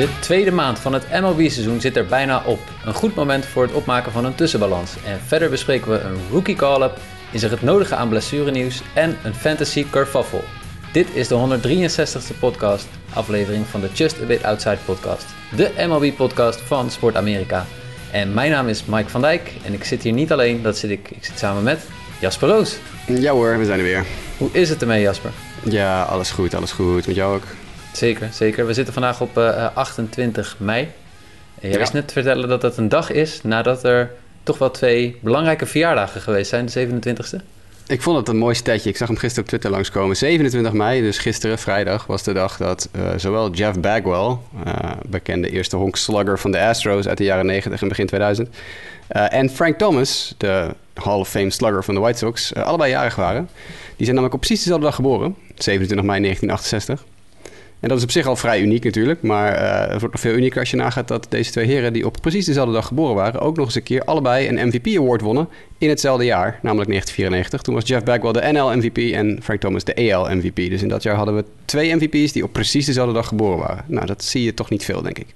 De tweede maand van het MLB-seizoen zit er bijna op. Een goed moment voor het opmaken van een tussenbalans. En verder bespreken we een rookie call-up, is er het nodige aan blessurenieuws en een fantasy kerfuffle. Dit is de 163ste podcast, aflevering van de Just A Bit Outside podcast. De MLB-podcast van Sport Amerika. En mijn naam is Mike van Dijk en ik zit hier niet alleen, dat zit ik, ik zit samen met Jasper Roos. Ja hoor, we zijn er weer. Hoe is het ermee Jasper? Ja, alles goed, alles goed. Met jou ook? Zeker, zeker. We zitten vandaag op uh, 28 mei. En jij Ja. wist net te vertellen dat het een dag is nadat er toch wel twee belangrijke verjaardagen geweest zijn, de 27e. Ik vond het een mooi stetje. Ik zag hem gisteren op Twitter langskomen. 27 mei, dus gisteren, vrijdag, was de dag dat eh, zowel Jeff Bagwell, eh, bekende eerste honkslugger van de Astros uit de jaren 90 en begin 2000, eh, en Frank Thomas, de Hall of Fame slugger van de White Sox, eh, allebei jarig waren. Die zijn namelijk op precies dezelfde dag geboren, 27 mei 1968. En dat is op zich al vrij uniek natuurlijk. Maar eh, het wordt nog veel unieker als je nagaat dat deze twee heren... die op precies dezelfde dag geboren waren... ook nog eens een keer allebei een MVP-award wonnen in hetzelfde jaar. Namelijk 1994. Toen was Jeff Bagwell de NL-MVP en Frank Thomas de AL-MVP. Dus in dat jaar hadden we twee MVP's die op precies dezelfde dag geboren waren. Nou, dat zie je toch niet veel, denk ik.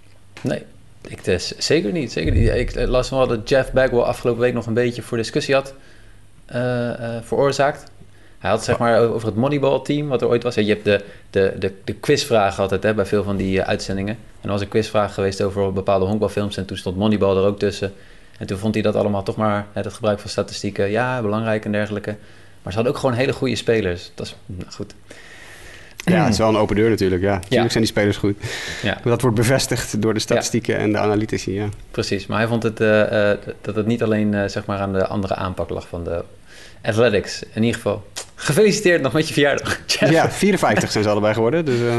Nee, ik dus, zeker niet. Zeker niet. Ik eh, las wel dat Jeff Bagwell afgelopen week nog een beetje voor discussie had eh, eh, veroorzaakt. Hij had zeg maar over het Moneyball-team, wat er ooit was. Je hebt de, de, de, de quizvragen altijd hè, bij veel van die eh, uitzendingen. En er was een quizvraag geweest over bepaalde honkbalfilms. En toen stond Moneyball er ook tussen. En toen vond hij dat allemaal toch maar, hè, het gebruik van statistieken, ja, belangrijk en dergelijke. Maar ze hadden ook gewoon hele goede spelers. Dat is nou, goed. Ja, het is wel een open deur natuurlijk. Ja, natuurlijk Ja. zijn die spelers goed. Ja. Dat wordt bevestigd door de statistieken en de analytici, ja. Precies, maar hij vond het, eh, eh, dat het niet alleen zeg maar aan de andere aanpak lag van de athletics. In ieder geval, gefeliciteerd nog met je verjaardag. Jeff. Ja, 54 zijn ze allebei geworden. Dus eh,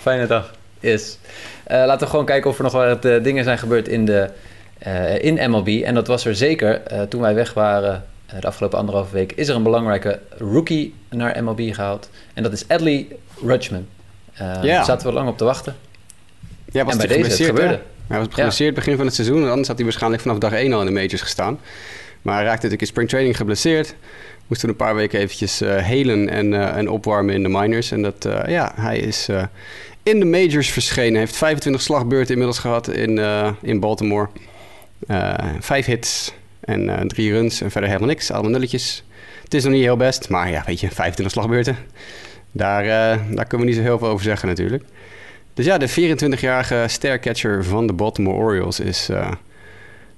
Fijne dag. Yes. Eh, laten we gewoon kijken of er nog wat eh, dingen zijn gebeurd in, de, in MLB. En dat was er zeker. Toen wij weg waren de afgelopen anderhalve week... is er een belangrijke rookie naar MLB gehaald. En dat is Adley Rutschman. Ja. Daar zaten we lang op te wachten. ja, was en bij deze, het hè? Hij was geblesseerd begin van het seizoen. Anders had hij waarschijnlijk vanaf dag 1 al in de majors gestaan. Maar hij raakte natuurlijk in springtraining geblesseerd. Moest toen een paar weken eventjes eh, helen en, eh, en opwarmen in de minors. En dat, eh, ja, hij is in de majors verschenen. Heeft 25 slagbeurten inmiddels gehad in, in Baltimore. Vijf hits en drie runs en verder helemaal niks. Allemaal nulletjes. Het is nog niet heel best, maar ja, weet je, 25 slagbeurten. Daar, daar kunnen we niet zo heel veel over zeggen natuurlijk. Dus ja, de 24-jarige stercatcher van de Baltimore Orioles is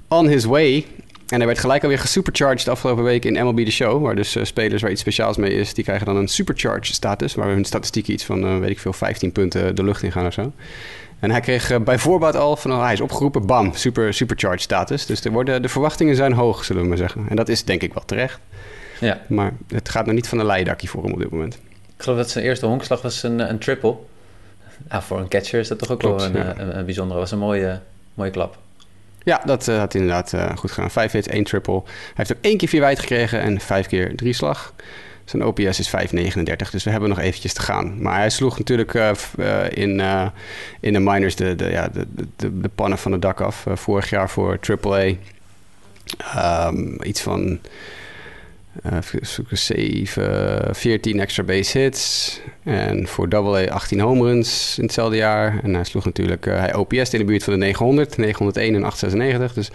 on his way. En hij werd gelijk alweer gesupercharged afgelopen week in MLB The Show. Waar dus eh, spelers waar iets speciaals mee is, die krijgen dan een supercharge status. Waar hun statistieken iets van, eh, weet ik veel, 15 punten de lucht in gaan of zo. En hij kreeg eh, bij voorbaat al van, oh, hij is opgeroepen, bam, super, supercharge status. Dus er worden, de verwachtingen zijn hoog, zullen we maar zeggen. En dat is denk ik wel terecht. Ja. Maar het gaat nog niet van een leidakje voor hem op dit moment. Ik geloof dat zijn eerste honkslag was een, een triple. Nou, voor een catcher is dat toch ook Klopt, wel een, ja. een, een bijzondere. was een mooie, mooie klap. Ja, dat eh, had inderdaad eh, goed gedaan. Vijf hits, één triple. Hij heeft ook één keer vier wijd gekregen en vijf keer drie slag. Zijn OPS is 5,39, dus we hebben nog eventjes te gaan. Maar hij sloeg natuurlijk eh, in, in de minors de, de, ja, de, de- de, pannen van het dak af. Vorig jaar voor AAA. Ehm, iets van zoeken, 7, 14 extra base hits. En voor AA 18 home runs in hetzelfde jaar. En hij sloeg natuurlijk, eh, hij OPS in de buurt van de 900, 901 en 896. Dus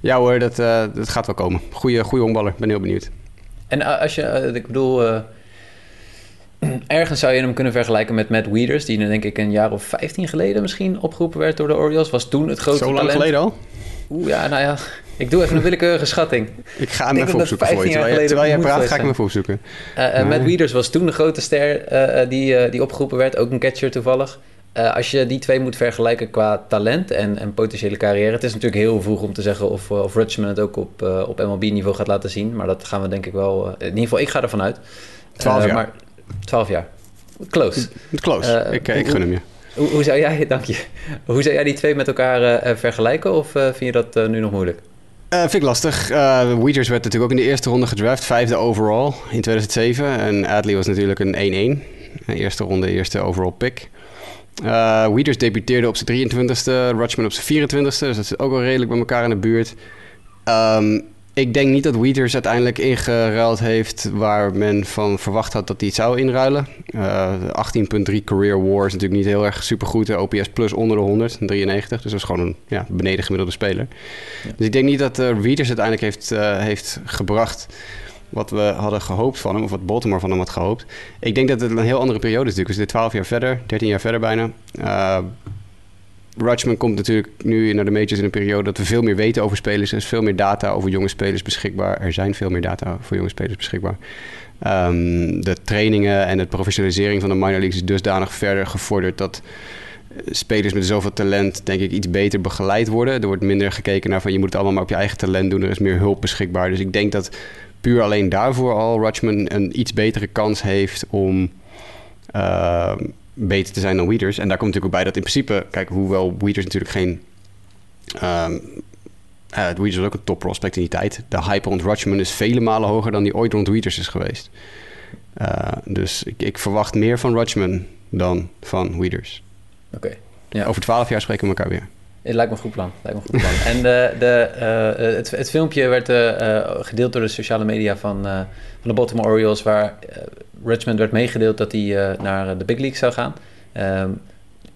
ja hoor, dat, eh, dat gaat wel komen. Goeie, goeie honkballer, ben heel benieuwd. En eh, als je, ik bedoel, eh, ergens zou je hem kunnen vergelijken met Matt Wieters, die denk ik een jaar of 15 geleden misschien opgeroepen werd door de Orioles. Was toen het grote Zo lang talent. geleden al? Oeh, ja, nou ja, ik doe even een willekeurige schatting. Ik ga hem even opzoeken voor 15 je. Terwijl, terwijl jij praat, ga ik hem even opzoeken. Eh, Matt was toen de grote ster eh, die, die opgeroepen werd, ook een catcher toevallig. Als je die twee moet vergelijken qua talent en, en potentiële carrière. Het is natuurlijk heel vroeg om te zeggen of, of Rutschman het ook op, op MLB-niveau gaat laten zien. Maar dat gaan we denk ik wel. in ieder geval, ik ga ervan uit. 12 Eh, jaar. Maar 12 jaar. Close. Close, ik, gun hem je. Hoe, hoe zou jij, dank je. Hoe zou jij die twee met elkaar vergelijken? Of vind je dat nu nog moeilijk? Eh, vind ik lastig. Eh Wieters werd natuurlijk ook in de eerste ronde gedraft, vijfde overall in 2007. En Adley was natuurlijk een 1-1. Een eerste ronde, eerste overall pick. Eh Wieters debuteerde op zijn 23ste, Rutschman op zijn 24ste. Dus dat zit ook wel redelijk bij elkaar in de buurt. Ehm, ik denk niet dat Weeders uiteindelijk ingeruild heeft waar men van verwacht had dat hij het zou inruilen. Uh, 18.3 career war is natuurlijk niet heel erg supergoed. OPS plus onder de 100, 93. Dus dat is gewoon een ja, beneden gemiddelde speler. Dus ik denk niet dat uh, Weeders uiteindelijk heeft, uh, heeft gebracht wat we hadden gehoopt van hem, of wat Baltimore van hem had gehoopt. Ik denk dat het een heel andere periode is natuurlijk. We zitten 12 jaar verder, 13 jaar verder bijna. Uh, Rutschman komt natuurlijk nu naar de majors in een periode dat we veel meer weten over spelers. Er is veel meer data over jonge spelers beschikbaar. Er zijn veel meer data voor jonge spelers beschikbaar. Um, de trainingen en de professionalisering van de minor leagues is dusdanig verder gevorderd dat spelers met zoveel talent, denk ik, iets beter begeleid worden. Er wordt minder gekeken naar van je moet het allemaal maar op je eigen talent doen. Er is meer hulp beschikbaar. Dus ik denk dat puur alleen daarvoor al Rutschman een iets betere kans heeft om. Uh, beter te zijn dan Weeders. En daar komt natuurlijk ook bij dat in principe, kijk, hoewel Weeders natuurlijk geen. Um, uh, Weeders was ook een top prospect in die tijd. De hype rond Rutschman is vele malen hoger dan die ooit rond Weeders is geweest. Uh, dus ik, ik, verwacht meer van Rutschman dan van Weeders. Oké. Okay. Ja. Over twaalf jaar spreken we elkaar weer. Het lijkt me een goed plan. Lijkt me een goed plan. en de, de, uh, het, het, filmpje werd gedeeld door de sociale media van, van de Baltimore Orioles, waar Richmond werd meegedeeld dat hij naar de Big League zou gaan. Um,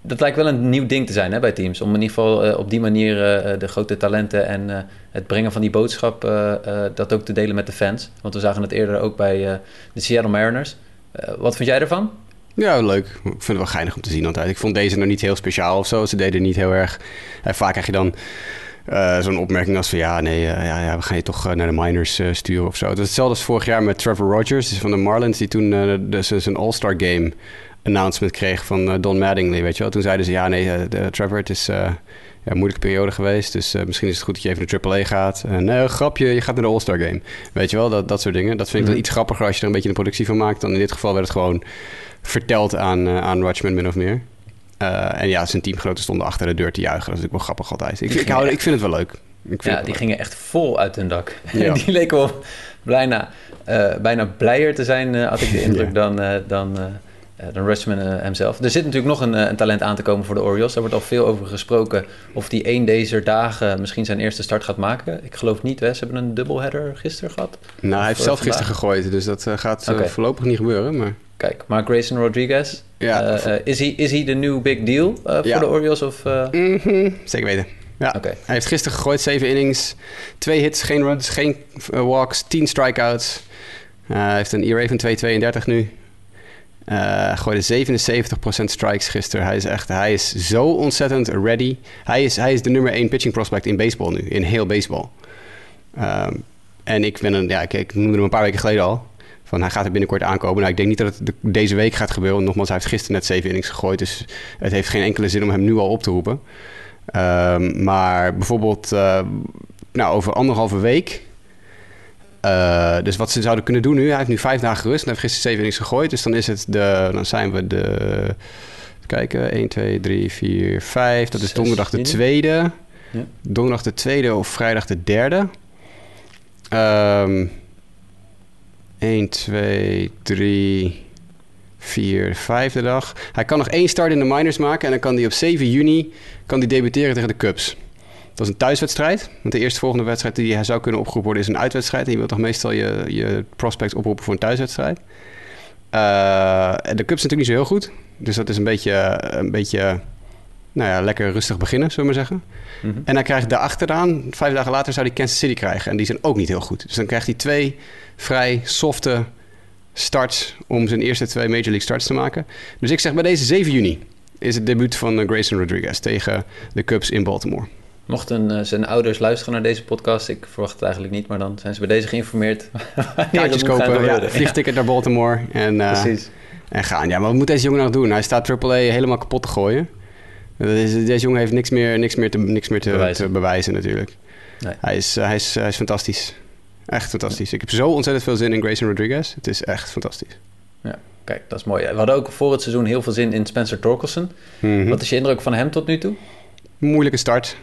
dat lijkt wel een nieuw ding te zijn hè, bij teams. Om in ieder geval op die manier de grote talenten en het brengen van die boodschap dat ook te delen met de fans. Want we zagen het eerder ook bij de Seattle Mariners. wat vind jij ervan? Ja, leuk. Ik vind het wel geinig om te zien altijd. Ik vond deze nog niet heel speciaal of zo. Ze deden niet heel erg... Vaak krijg je dan uh, zo'n opmerking als van... ja, nee, uh, ja, ja, we gaan je toch naar de minors sturen of zo. Het hetzelfde als vorig jaar met Trevor Rogers van de Marlins... die toen dus zijn All-Star Game announcement kreeg van Don Mattingly, weet je wel. Toen zeiden ze, ja, nee, Trevor, het is... ja, een moeilijke periode geweest. Dus misschien is het goed dat je even naar AAA gaat. nee, grapje, je gaat naar de All-Star Game. Weet je wel, dat, dat soort dingen. Dat vind ik dan iets grappiger als je er een beetje een productie van maakt. Dan in dit geval werd het gewoon verteld aan, aan Watchmen min of meer. Uh, en ja, zijn teamgenoten stonden achter de deur te juichen. Dat is natuurlijk wel grappig altijd. Ik, ik, hou, ik vind het wel leuk. Ik ja, die gingen echt vol uit hun dak. Ja. die leken wel bijna, uh, bijna blijer te zijn, had ik de indruk, ja. dan, dan, dan Rushman hemzelf. Er zit natuurlijk nog een, een, talent aan te komen voor de Orioles. Daar wordt al veel over gesproken of die één deze dagen misschien zijn eerste start gaat maken. Ik geloof niet, hè? ze hebben een dubbelheader gisteren gehad. Nou, hij heeft zelf gisteren gegooid, dus dat gaat okay. voorlopig niet gebeuren. Maar... Kijk, maar Grayson Rodriguez, ja, uh, uh, is hij is de new big deal uh, voor ja. de Orioles? Of, mm -hmm. Zeker weten. Ja. Okay. Hij heeft gisteren gegooid, zeven innings, twee hits, geen runs, geen walks, tien strikeouts. hij heeft een ERA van 2,32 nu. Uh, gooide 77% strikes gisteren. Hij is echt, hij is zo ontzettend ready. Hij is, hij is de nummer 1 pitching prospect in baseball nu, in heel baseball. Um, en ik ben een, ja, ik, ik noemde hem een paar weken geleden al. Van hij gaat er binnenkort aankomen. Nou, ik denk niet dat het de, deze week gaat gebeuren. Nogmaals, hij heeft gisteren net zeven innings gegooid. Dus het heeft geen enkele zin om hem nu al op te roepen. Um, maar bijvoorbeeld uh, nou, over anderhalve week. Uh, dus wat ze zouden kunnen doen nu. Hij heeft nu vijf dagen gerust. En heeft gisteren zeven innings gegooid. Dus dan is het de. Dan zijn we de. Kijken. 1, 2, 3, 4, 5. Dat is donderdag de tweede. Ja. Donderdag de tweede of vrijdag de derde. Um, 1, 2, 3, 4, vijfde dag. Hij kan nog één start in de minors maken en dan kan hij op 7 juni kan hij debuteren tegen de Cubs. Dat is een thuiswedstrijd. Want de eerste volgende wedstrijd die hij zou kunnen opgeroepen worden is een uitwedstrijd. En je wilt toch meestal je, je prospects oproepen voor een thuiswedstrijd. Uh, de Cubs is natuurlijk niet zo heel goed. Dus dat is een beetje, een beetje nou ja, lekker rustig beginnen, zullen we maar zeggen. Mm -hmm. En dan krijgt hij achteraan, vijf dagen later, zou hij Kansas City krijgen. En die zijn ook niet heel goed. Dus dan krijgt hij twee vrij softe starts om zijn eerste twee Major League starts te maken. Dus ik zeg bij deze 7 juni is het debuut van uh, Grayson Rodriguez tegen de Cubs in Baltimore. Mochten uh, zijn ouders luisteren naar deze podcast, ik verwacht het eigenlijk niet, maar dan zijn ze bij deze geïnformeerd. Kaartjes kopen, ja, vliegticket naar Baltimore en, uh, en gaan. Ja, maar wat moet deze jongen nog doen? Hij staat AAA helemaal kapot te gooien. Deze, deze jongen heeft niks meer, niks meer, te, niks meer te, bewijzen. te bewijzen natuurlijk. Nee. Hij, is, hij, is, hij is fantastisch. Echt fantastisch. Ik heb zo ontzettend veel zin in Grayson Rodriguez. Het is echt fantastisch. Ja, kijk, dat is mooi. We hadden ook voor het seizoen heel veel zin in Spencer Torkelson. Mm -hmm. Wat is je indruk van hem tot nu toe? Moeilijke start.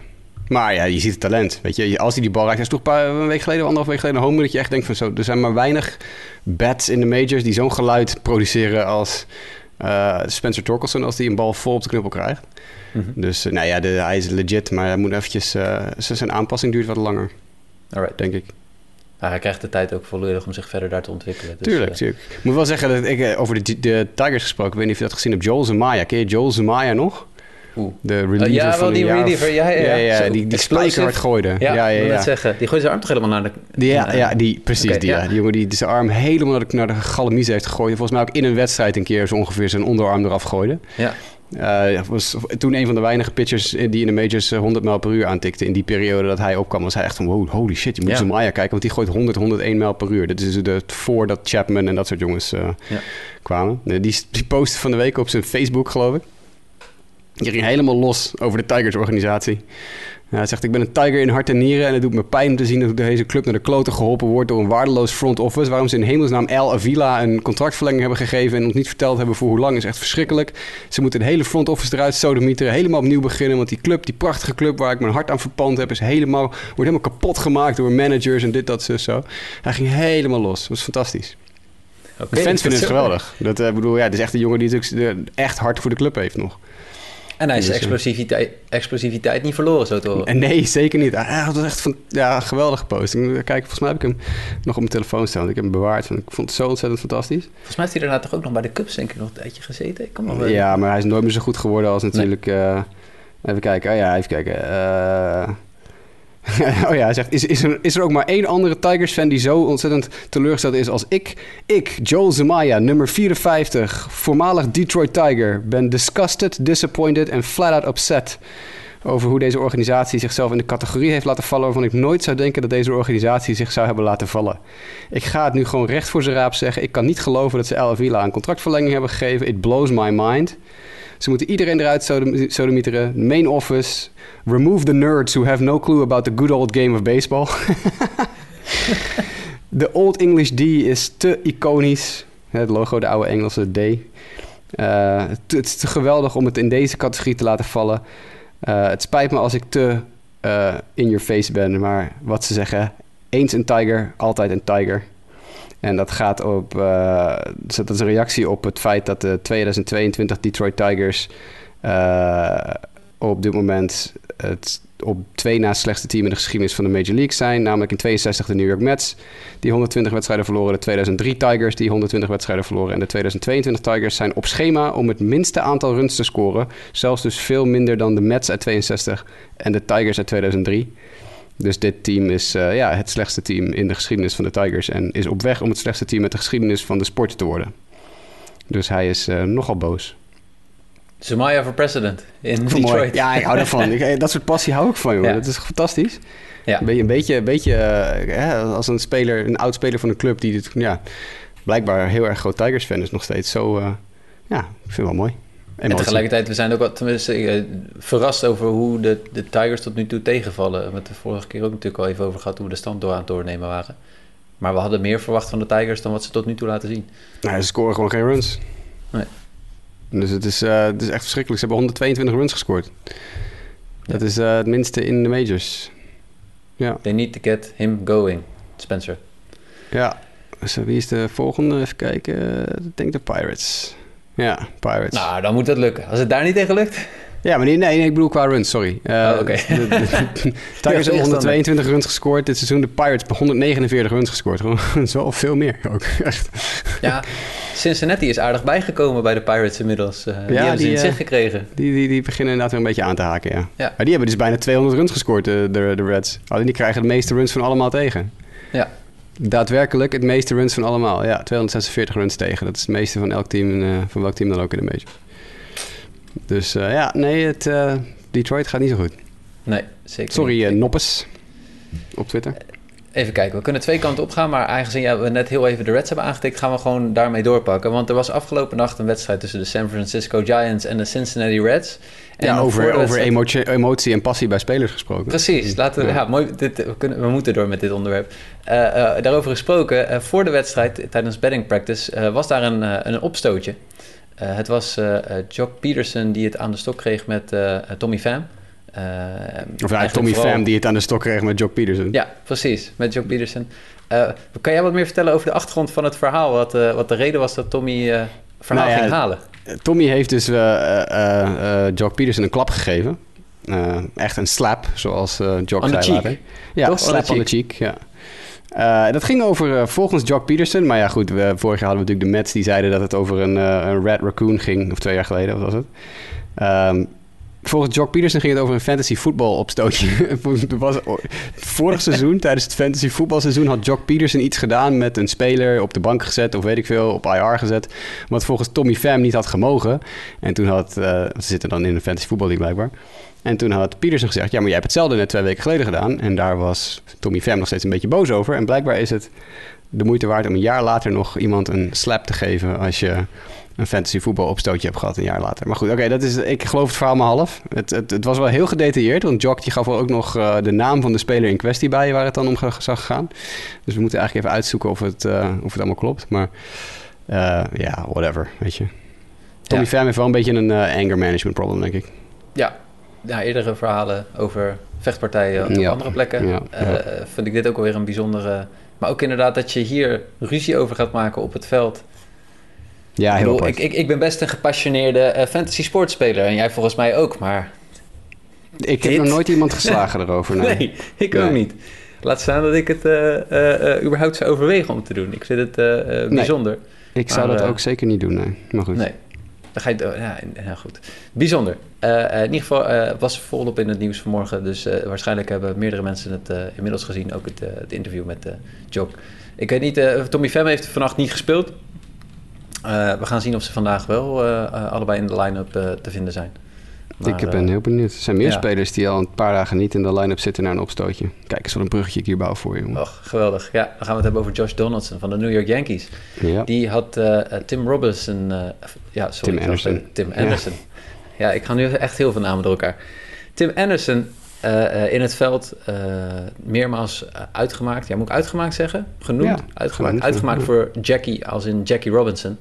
Maar ja, je ziet het talent. Weet je, als hij die bal raakt, hij is toch een, week geleden, anderhalf week geleden, een home dat je echt denkt van zo. Er zijn maar weinig bats in de majors die zo'n geluid produceren als uh, Spencer Torkelson als hij een bal vol op de knuppel krijgt. Mm -hmm. Dus uh, nou ja, de, hij is legit, maar hij moet eventjes, uh, zijn aanpassing duurt wat langer. Alright. Denk ik. Maar hij krijgt de tijd ook volledig om zich verder daar te ontwikkelen. Dus, tuurlijk, eh, tuurlijk. Ik moet wel zeggen dat ik eh, over de, de Tigers gesproken, ik weet niet of je dat gezien hebt, Joel Zamaya. Ken je Joel Zamaya nog? oeh. De reliever Eh, ja, van wel die reliever. Ja, ja, ja. ja, die, die explosive. spijkerhard gooide. Ja, ja, ja. ja. zeggen. Die gooit zijn arm toch helemaal naar de... Die, ja, ja, die, precies die, ja. Die jongen die zijn arm helemaal naar de, naar de galamise heeft gegooid. Volgens mij ook in een wedstrijd een keer zo ongeveer zijn onderarm eraf gooide. Ja. Eh, was toen een van de weinige pitchers die in de majors eh, 100 mijl per uur aantikte. In die periode dat hij opkwam, was hij echt van wow, holy shit, je moet Ja. Maya kijken. Want die gooit 100, 101 mijl per uur. Dat is de, voordat Chapman en dat soort jongens eh, Ja. kwamen. Eh, Die, die postte van de week op zijn Facebook, geloof ik. Die ging helemaal los over de Tigers-organisatie. Ja, hij zegt, ik ben een Tiger in hart en nieren... en het doet me pijn om te zien dat deze club naar de kloten geholpen wordt... door een waardeloos front office. Waarom ze in hemelsnaam El Avila een contractverlenging hebben gegeven... en ons niet verteld hebben voor hoe lang, is echt verschrikkelijk. Ze moeten de hele front office eruit sodemieteren... helemaal opnieuw beginnen, want die club, die prachtige club... waar ik mijn hart aan verpand heb, is helemaal, wordt helemaal kapot gemaakt... door managers en dit, dat, zo, zo. Hij ging helemaal los. Dat was fantastisch. De fans vinden het geweldig. Dat, eh, bedoel, ja, het is echt een jongen die natuurlijk echt hard voor de club heeft nog. En hij is zijn explosiviteit, explosiviteit niet verloren, zo te horen. En nee, zeker niet. Hij had het echt van, ja, geweldig gepost. Ik moet kijken, volgens mij heb ik hem nog op mijn telefoon staan. Ik heb hem bewaard. Ik vond het zo ontzettend fantastisch. Volgens mij heeft hij daarna toch ook nog bij de Cubs denk ik nog een tijdje gezeten. Ik kan nog wel- Ja, maar hij is nooit meer zo goed geworden als natuurlijk... eh, even kijken. Oh ja, even kijken. Eh, oh ja, hij zegt... Is, is, er, is er ook maar één andere Tigers-fan die zo ontzettend teleurgesteld is als ik? Ik, Joel Zamaya, nummer 54, voormalig Detroit Tiger... ben disgusted, disappointed en flat-out upset... over hoe deze organisatie zichzelf in de categorie heeft laten vallen... waarvan ik nooit zou denken dat deze organisatie zich zou hebben laten vallen. Ik ga het nu gewoon recht voor zijn raap zeggen. Ik kan niet geloven dat ze Avila een contractverlenging hebben gegeven. It blows my mind. Ze moeten iedereen eruit sodem- sodemieteren. Main office. Remove the nerds who have no clue about the good old game of baseball. De Old English D is te iconisch. Het logo, de oude Engelse D. Eh, het, het is te geweldig om het in deze categorie te laten vallen. Eh, het spijt me als ik te eh, in your face ben, maar wat ze zeggen, eens een tiger, altijd een tiger. En dat gaat op, eh, dus dat is een reactie op het feit dat de 2022 Detroit Tigers eh, op dit moment het op twee na slechtste team in de geschiedenis van de Major League zijn. Namelijk in 62 de New York Mets, die 120 wedstrijden verloren. De 2003 Tigers, die 120 wedstrijden verloren. En de 2022 Tigers zijn op schema om het minste aantal runs te scoren. Zelfs dus veel minder dan de Mets uit 62 en de Tigers uit 2003. Dus dit team is eh, ja, het slechtste team in de geschiedenis van de Tigers. En is op weg om het slechtste team met de geschiedenis van de sport te worden. Dus hij is eh, nogal boos. Zamaya voor president in Mooi. Detroit. Ja, ik hou ervan. Ik, eh, dat soort passie hou ik van, joh. Ja. Dat is fantastisch. Ja. Een beetje, een beetje, een beetje als een speler, een oud speler van een club die dit, ja, blijkbaar heel erg groot Tigers fan is nog steeds zo. ja, ik vind het wel mooi. En tegelijkertijd, we zijn ook wat tenminste, eh, verrast over hoe de, de Tigers tot nu toe tegenvallen. We hebben het de vorige keer ook natuurlijk al even over gehad hoe we de stand door aan het doornemen waren. Maar we hadden meer verwacht van de Tigers dan wat ze tot nu toe laten zien. Nou, ze scoren gewoon geen runs. Nee. Dus het is, eh, het is echt verschrikkelijk. Ze hebben 122 runs gescoord. Dat is eh, het minste in de majors. Ja, They need to get him going, Spencer. ja. Dus, wie is de volgende? Even kijken. Ik denk de Pirates. Ja, Pirates. Nou, dan moet dat lukken. Als het daar niet tegen lukt. Ja, maar nee, nee, nee, ik bedoel qua runs, sorry. Eh, Oh, oké. de- de- de Tigers hebben 122 runs gescoord. Dit seizoen de Pirates hebben 149 runs gescoord. Gewoon, dat is wel veel meer ook, echt. Ja, Cincinnati is aardig bijgekomen bij de Pirates inmiddels. Eh, die Ja, hebben ze die, in het eh, zicht gekregen. Die, die, die beginnen inderdaad weer een beetje aan te haken, ja. Ja. Maar die hebben dus bijna 200 runs gescoord, de, de, de Reds. Alleen die krijgen de meeste runs van allemaal tegen. Ja. Daadwerkelijk het meeste runs van allemaal. Ja, 246 runs tegen. Dat is het meeste van elk team, eh, van welk team dan ook in de major. Dus eh, ja, nee, het, eh, Detroit gaat niet zo goed. Nee, zeker Sorry, niet. Noppes. Op Twitter. Even kijken, we kunnen twee kanten op gaan, maar aangezien ja, we net heel even de Reds hebben aangetikt, gaan we gewoon daarmee doorpakken. Want er was afgelopen nacht een wedstrijd tussen de San Francisco Giants en de Cincinnati Reds. En ja, over, over emotie, emotie en passie bij spelers gesproken. Precies, laten we, Ja. ja. mooi, dit, we, kunnen, we moeten door met dit onderwerp. Eh, eh, daarover gesproken, eh, voor de wedstrijd tijdens betting practice was daar een, een opstootje. Het was Jock Peterson die het aan de stok kreeg met Tommy Pham. Of eigenlijk Tommy vooral- Pham die het aan de stok kreeg met Jock Peterson. Ja, precies, met Jock Peterson. Kan jij wat meer vertellen over de achtergrond van het verhaal? Wat, wat de reden was dat Tommy verhaal Nou ja, ging halen? Tommy heeft dus eh eh, eh, Jock Peterson een klap gegeven. Echt een slap, zoals Jock On zei later. Ja, Toch? On slap on the cheek, ja. Uh, dat ging over uh, volgens Jock Peterson. Maar ja, goed, we, vorig jaar hadden we natuurlijk de Mets die zeiden dat het over een, uh, een Red Raccoon ging. Of twee jaar geleden, wat was het? Um, volgens Jock Peterson ging het over een fantasy voetbal opstootje. vorig seizoen, tijdens het fantasy voetbalseizoen, had Jock Peterson iets gedaan met een speler op de bank gezet of weet ik veel, op IR gezet. Wat volgens Tommy Pham niet had gemogen. En toen had, ze zitten dan in een fantasy voetbal blijkbaar. En toen had Peterson gezegd: Ja, maar jij hebt hetzelfde net twee weken geleden gedaan. En daar was Tommy Pham nog steeds een beetje boos over. En blijkbaar is het de moeite waard om een jaar later nog iemand een slap te geven. als je een fantasy voetbal opstootje hebt gehad een jaar later. Maar goed, oké, dat is. ik geloof het verhaal maar half. Het, het, het, was wel heel gedetailleerd, want Jock die gaf wel ook nog uh, de naam van de speler in kwestie bij waar het dan om zag gaan. Dus we moeten eigenlijk even uitzoeken of het, uh, of het allemaal klopt. Maar uh, ja, whatever, weet je. Tommy ja. Pham heeft wel een beetje een anger management problem, denk ik. Ja, ja, eerdere verhalen over vechtpartijen op andere plekken. Ja, uh, vind ik dit ook alweer een bijzondere. Maar ook inderdaad dat je hier ruzie over gaat maken op het veld. Ja, heel ik, ik, ik, ik ben best een gepassioneerde uh, fantasy sportspeler en jij volgens mij ook, maar. Ik dit... heb nog nooit iemand geslagen erover. Nee, nee ik ook niet. Laat staan dat ik het uh, überhaupt zou overwegen om te doen. Ik vind het bijzonder. Nee, ik zou dat ook zeker niet doen, nee. Maar goed. Nee. Dan ga je, ja, ja, goed. Bijzonder. In ieder geval was volop in het nieuws vanmorgen. Dus waarschijnlijk hebben meerdere mensen het inmiddels gezien. Ook het, het interview met Jock. Ik weet niet, Tommy Fem heeft vannacht niet gespeeld. We gaan zien of ze vandaag wel allebei in de line-up te vinden zijn. Maar, ik ben heel benieuwd. Er zijn meer spelers die al een paar dagen niet in de line-up zitten naar een opstootje. Kijk eens wat een bruggetje ik hier bouw voor je. Och, geweldig. Ja, dan gaan we het hebben over Josh Donaldson van de New York Yankees. Ja. Die had Tim Robinson... ja, sorry. Tim Anderson. Tim Anderson. Ja, ik ga nu echt heel veel namen door elkaar. Tim Anderson in het veld uh, meermaals uitgemaakt. Ja, moet ik uitgemaakt zeggen? Genoemd? Ja, uitgemaakt. uitgemaakt voor Jackie, als in Jackie Robinson.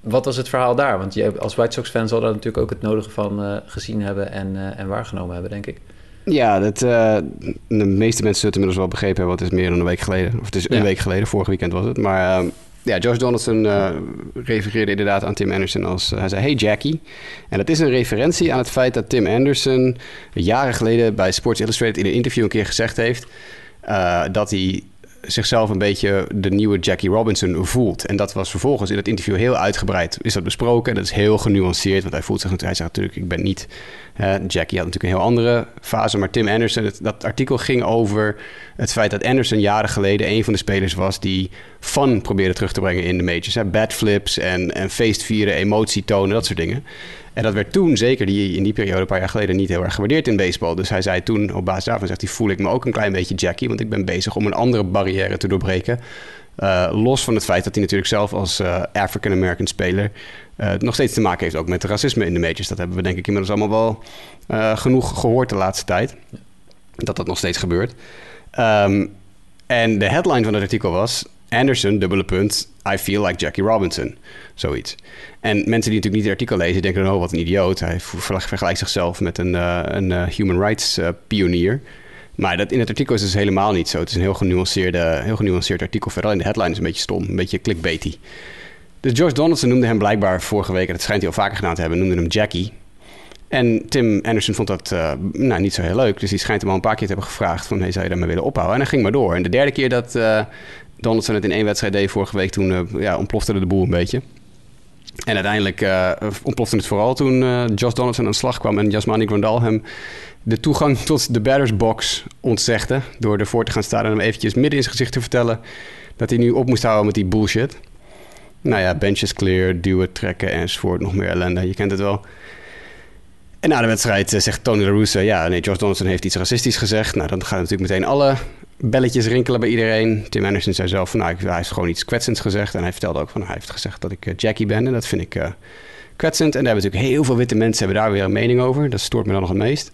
Wat was het verhaal daar? Want je, als White Sox-fan zal daar natuurlijk ook het nodige van gezien hebben en, en waargenomen hebben, denk ik. Ja, dat, de meeste mensen zullen het inmiddels wel begrepen hebben. Het is meer dan een week geleden. Of het is een week geleden, vorig weekend was het. Maar ehm, ja, Josh Donaldson uh, refereerde inderdaad aan Tim Anderson als... Uh, hij zei, hey Jackie. En dat is een referentie aan het feit dat Tim Anderson... jaren geleden bij Sports Illustrated in een interview een keer gezegd heeft... Uh, dat hij zichzelf een beetje de nieuwe Jackie Robinson voelt. En dat was vervolgens in het interview heel uitgebreid is dat besproken. Dat is heel genuanceerd, want hij voelt zich hij zegt natuurlijk, ik ben niet... Jackie had natuurlijk een heel andere fase, maar Tim Anderson, dat artikel ging over het feit dat Anderson jaren geleden een van de spelers was die fun probeerde terug te brengen in de majors. Hè? Bad flips en, en feestvieren, emotie tonen, dat soort dingen. En dat werd toen, zeker die, in die periode, een paar jaar geleden, niet heel erg gewaardeerd in baseball. Dus hij zei toen, op basis daarvan zegt hij, voel ik me ook een klein beetje Jackie, want ik ben bezig om een andere barrière te doorbreken. Uh, los van het feit dat hij natuurlijk zelf als uh, African-American speler uh, nog steeds te maken heeft ook met racisme in de majors. Dat hebben we denk ik inmiddels allemaal wel genoeg gehoord de laatste tijd. Dat dat nog steeds gebeurt. Um, en de headline van het artikel was... Anderson, dubbele punt, I feel like Jackie Robinson. Zoiets. En mensen die natuurlijk niet het artikel lezen, denken dan... oh, wat een idioot. Hij vergelijkt zichzelf met een, uh, een uh, human rights uh, pionier. Maar dat, in het artikel is dus helemaal niet zo. Het is een heel genuanceerde, heel genuanceerd artikel. Vooral in de headline is een beetje stom, een beetje clickbaity. Dus George Donaldson noemde hem blijkbaar vorige week... en dat schijnt hij al vaker gedaan te hebben, noemde hem Jackie... En Tim Anderson vond dat nou, niet zo heel leuk. Dus die schijnt hem al een paar keer te hebben gevraagd van... Hey, zou je daarmee willen ophouden? En hij ging maar door. En de derde keer dat Donaldson het in één wedstrijd deed vorige week... toen uh, ja, ontplofte de boel een beetje. En uiteindelijk ontplofte het vooral toen Josh Donaldson aan de slag kwam... en Jasmani Grandal hem de toegang tot de batters box ontzegde... door ervoor te gaan staan en hem eventjes midden in zijn gezicht te vertellen... dat hij nu op moest houden met die bullshit. Nou ja, benches clear, duwen, trekken enzovoort. Nog meer ellende, je kent het wel... En na de wedstrijd eh, zegt Tony La Russa... ja, nee, George Donaldson heeft iets racistisch gezegd. Nou, dan gaan natuurlijk meteen alle belletjes rinkelen bij iedereen. Tim Anderson zei zelf van... nou, hij heeft gewoon iets kwetsends gezegd. En hij vertelde ook van... hij heeft gezegd dat ik eh, Jackie ben. En dat vind ik uh, kwetsend. En daar hebben natuurlijk heel veel witte mensen... hebben daar weer een mening over. Dat stoort me dan nog het meest.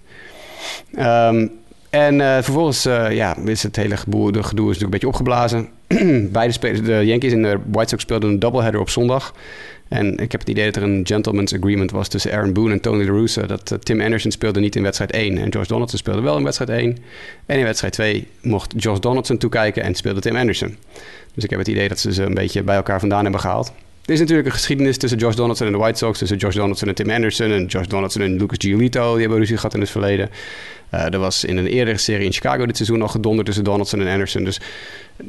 Um, en uh, vervolgens ja, is het hele gedoe, de gedoe is natuurlijk een beetje opgeblazen. Beide spelers, de Yankees en de White Sox speelden een doubleheader op zondag. En ik heb het idee dat er een gentleman's agreement was tussen Aaron Boone en Tony La Russa. Dat uh, Tim Anderson speelde niet in wedstrijd 1 en George Donaldson speelde wel in wedstrijd 1. En in wedstrijd 2 mocht George Donaldson toekijken en speelde Tim Anderson. Dus ik heb het idee dat ze ze een beetje bij elkaar vandaan hebben gehaald. Er is natuurlijk een geschiedenis tussen Josh Donaldson en de White Sox, tussen Josh Donaldson en Tim Anderson en Josh Donaldson en Lucas Giolito. Die hebben ruzie gehad in het verleden. Uh, er was in een eerdere serie in Chicago dit seizoen al gedonder tussen Donaldson en Anderson. Dus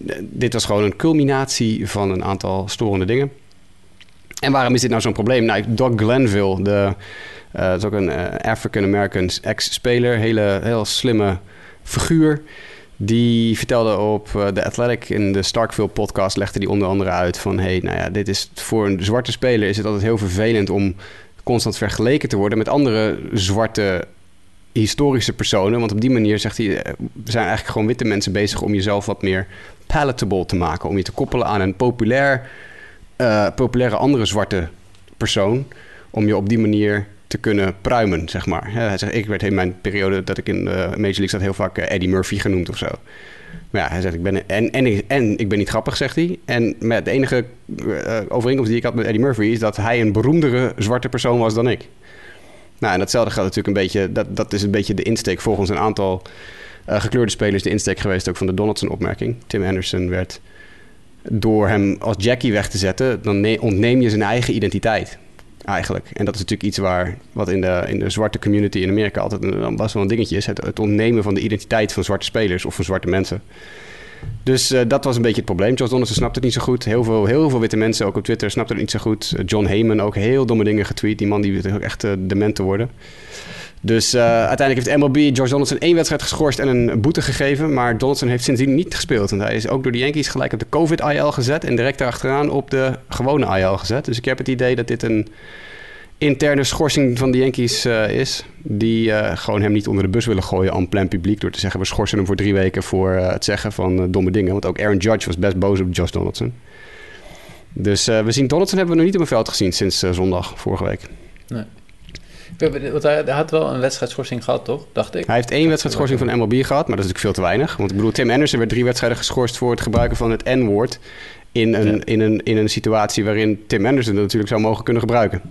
uh, dit was gewoon een culminatie van een aantal storende dingen. En waarom is dit nou zo'n probleem? Nou, Doug Glenville, de, dat is ook een African-American ex-speler, hele heel slimme figuur. Die vertelde op de Athletic in de Starkville podcast, legde die onder andere uit van... hey, nou ja, dit is voor een zwarte speler is het altijd heel vervelend om constant vergeleken te worden met andere zwarte historische personen. Want op die manier zegt hij, zijn eigenlijk gewoon witte mensen bezig om jezelf wat meer palatable te maken. Om je te koppelen aan een populair, uh, populaire andere zwarte persoon. Om je op die manier te kunnen pruimen, zeg maar. hij zegt, ik werd in mijn periode dat ik in de Major League zat heel vaak Eddie Murphy genoemd of zo. Maar ja, hij zegt, ik ben, en, en, en ik ben niet grappig, zegt hij. En met de enige uh, overeenkomst die ik had met Eddie Murphy... is dat hij een beroemdere zwarte persoon was dan ik. Nou, en datzelfde gaat natuurlijk een beetje... Dat, dat is een beetje de insteek volgens een aantal gekleurde spelers... de insteek geweest ook van de Donaldson-opmerking. Tim Anderson werd door hem als Jackie weg te zetten... dan ontneem je zijn eigen identiteit eigenlijk. En dat is natuurlijk iets waar, wat in de, in de zwarte community in Amerika altijd best wel een dingetje is. Het, het ontnemen van de identiteit van zwarte spelers of van zwarte mensen. Dus uh, dat was een beetje het probleem. Josh Donaldson snapte het niet zo goed. Heel veel, heel veel witte mensen, ook op Twitter, snapten het niet zo goed. Uh, John Heyman ook heel domme dingen getweet. Die man die echt uh, dement te worden. Dus uiteindelijk heeft MLB George Donaldson één wedstrijd geschorst en een boete gegeven. Maar Donaldson heeft sindsdien niet gespeeld. En hij is ook door de Yankees gelijk op de COVID-IL gezet. En direct daarachteraan op de gewone IL gezet. Dus ik heb het idee dat dit een interne schorsing van de Yankees uh, is. Die uh, gewoon hem niet onder de bus willen gooien aan plein publiek. Door te zeggen, we schorsen hem voor drie weken voor het zeggen van domme dingen. Want ook Aaron Judge was best boos op Josh Donaldson. Dus we zien Donaldson hebben we nog niet op een veld gezien sinds zondag, vorige week. Nee. Want hij had wel een wedstrijdschorsing gehad, toch? Dacht ik. Hij heeft één wedstrijdschorsing van MLB gehad, maar dat is natuurlijk veel te weinig. Want ik bedoel, Tim Anderson werd drie wedstrijden geschorst voor het gebruiken van het N-woord. In een, ja. in, een, in een situatie waarin Tim Anderson het natuurlijk zou mogen kunnen gebruiken.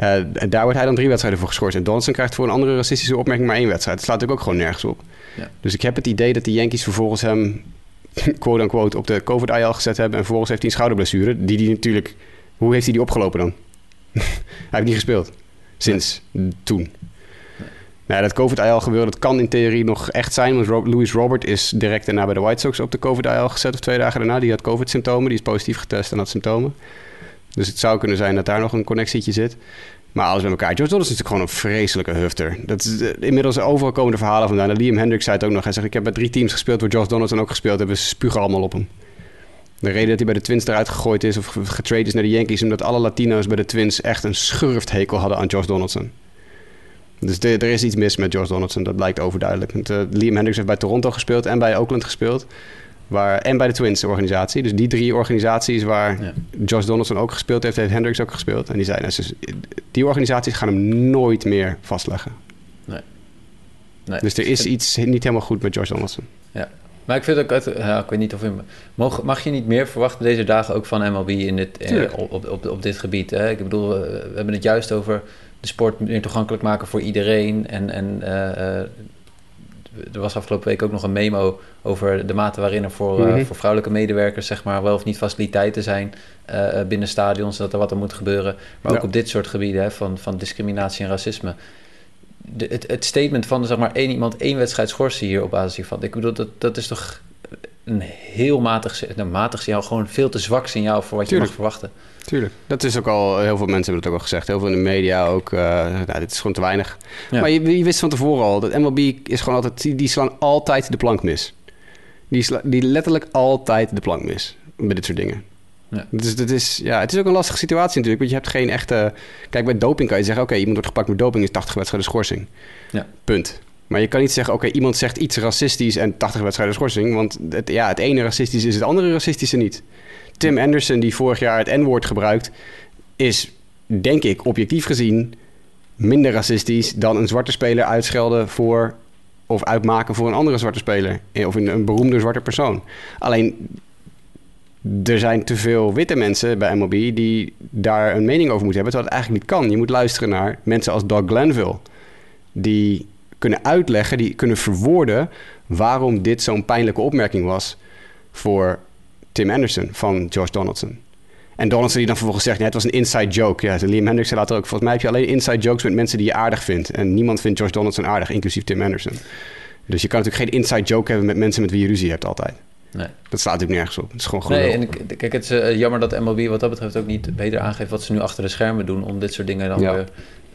Uh, en daar wordt hij dan drie wedstrijden voor geschorst. En Donaldson krijgt voor een andere racistische opmerking maar één wedstrijd. Dat slaat natuurlijk ook gewoon nergens op. Ja. Dus ik heb het idee dat de Yankees vervolgens hem, quote-unquote, op de COVID-IL gezet hebben. En vervolgens heeft hij een schouderblessure. Die die natuurlijk... Hoe heeft hij die opgelopen dan? hij heeft niet gespeeld. Sinds toen. Nou, dat COVID-IL gebeuren, dat kan in theorie nog echt zijn. Want Louis Robert is direct daarna bij de White Sox op de COVID-IL gezet. Of twee dagen daarna. Die had COVID-symptomen. Die is positief getest en had symptomen. Dus het zou kunnen zijn dat daar nog een connectietje zit. Maar alles bij elkaar. George Donaldson is natuurlijk gewoon een vreselijke hufter. Dat is, uh, inmiddels overal komen de verhalen vandaan. En Liam Hendricks zei het ook nog. Hij zegt, ik heb bij drie teams gespeeld waar George Donaldson ook gespeeld heeft. We spugen allemaal op hem. De reden dat hij bij de Twins eruit gegooid is of getrade is naar de Yankees... omdat alle Latino's bij de Twins echt een schurfthekel hadden aan George Donaldson. Dus de, er is iets mis met George Donaldson, dat blijkt overduidelijk. Want, uh, Liam Hendricks heeft bij Toronto gespeeld en bij Oakland gespeeld. Waar, en bij de Twins-organisatie. Dus die drie organisaties waar ja. Josh Donaldson ook gespeeld heeft, heeft Hendricks ook gespeeld. En die zeiden, dus, die organisaties gaan hem nooit meer vastleggen. Nee. nee. Dus er is iets niet helemaal goed met Josh Donaldson. Ja. Maar ik vind ook, uit, ja, ik weet niet of je, mag, mag je niet meer verwachten deze dagen ook van MLB in dit, eh, op, op, op, op, dit gebied? Hè? Ik bedoel, we hebben het juist over de sport meer toegankelijk maken voor iedereen. En, en uh, er was afgelopen week ook nog een memo over de mate waarin er voor, mm -hmm. uh, voor vrouwelijke medewerkers zeg maar, wel of niet faciliteiten zijn uh, binnen stadions, dat er wat er moet gebeuren. Maar ook op dit soort gebieden hè, van, van discriminatie en racisme. De, het, het, statement van zeg maar één iemand één wedstrijd schorsen hier op basis hiervan. Ik bedoel, dat, dat is toch een heel matig, nou, matig signaal, gewoon veel te zwak signaal voor wat Tuurlijk. je mag verwachten. Tuurlijk. Dat is ook al, heel veel mensen hebben het ook al gezegd. Heel veel in de media ook. Uh, nou, dit is gewoon te weinig. Ja. Maar je, je, wist van tevoren al dat MLB is gewoon altijd, die, die slaan altijd de plank mis. Die, sla, die letterlijk altijd de plank mis bij dit soort dingen. Ja. Dus dat is, ja, het is ook een lastige situatie natuurlijk. Want je hebt geen echte. Kijk, bij doping kan je zeggen: oké, okay, iemand wordt gepakt met doping, is 80 wedstrijden schorsing. Ja. Punt. Maar je kan niet zeggen, oké, okay, iemand zegt iets racistisch en 80 wedstrijden schorsing. Want het, ja, het ene racistisch is het andere racistische niet. Tim Anderson, die vorig jaar het N-woord gebruikt, is, denk ik, objectief gezien minder racistisch dan een zwarte speler uitschelden voor of uitmaken voor een andere zwarte speler. Of een, een beroemde zwarte persoon. Alleen er zijn te veel witte mensen bij MLB die daar een mening over moeten hebben, terwijl het eigenlijk niet kan. Je moet luisteren naar mensen als Doug Glanville, die kunnen uitleggen, die kunnen verwoorden waarom dit zo'n pijnlijke opmerking was voor Tim Anderson van Josh Donaldson. En Donaldson die dan vervolgens zegt, ja, het was een inside joke. Ja, Liam Hendricks later ook. Volgens mij heb je alleen inside jokes met mensen die je aardig vindt. En niemand vindt Josh Donaldson aardig, inclusief Tim Anderson. Dus je kan natuurlijk geen inside joke hebben met mensen met wie je ruzie hebt altijd. Nee. Dat slaat natuurlijk nergens op. Het is gewoon goed. Nee, en ik- kijk, het is eh, jammer dat MLB wat dat betreft ook niet beter aangeeft wat ze nu achter de schermen doen om dit soort dingen dan Ja. weer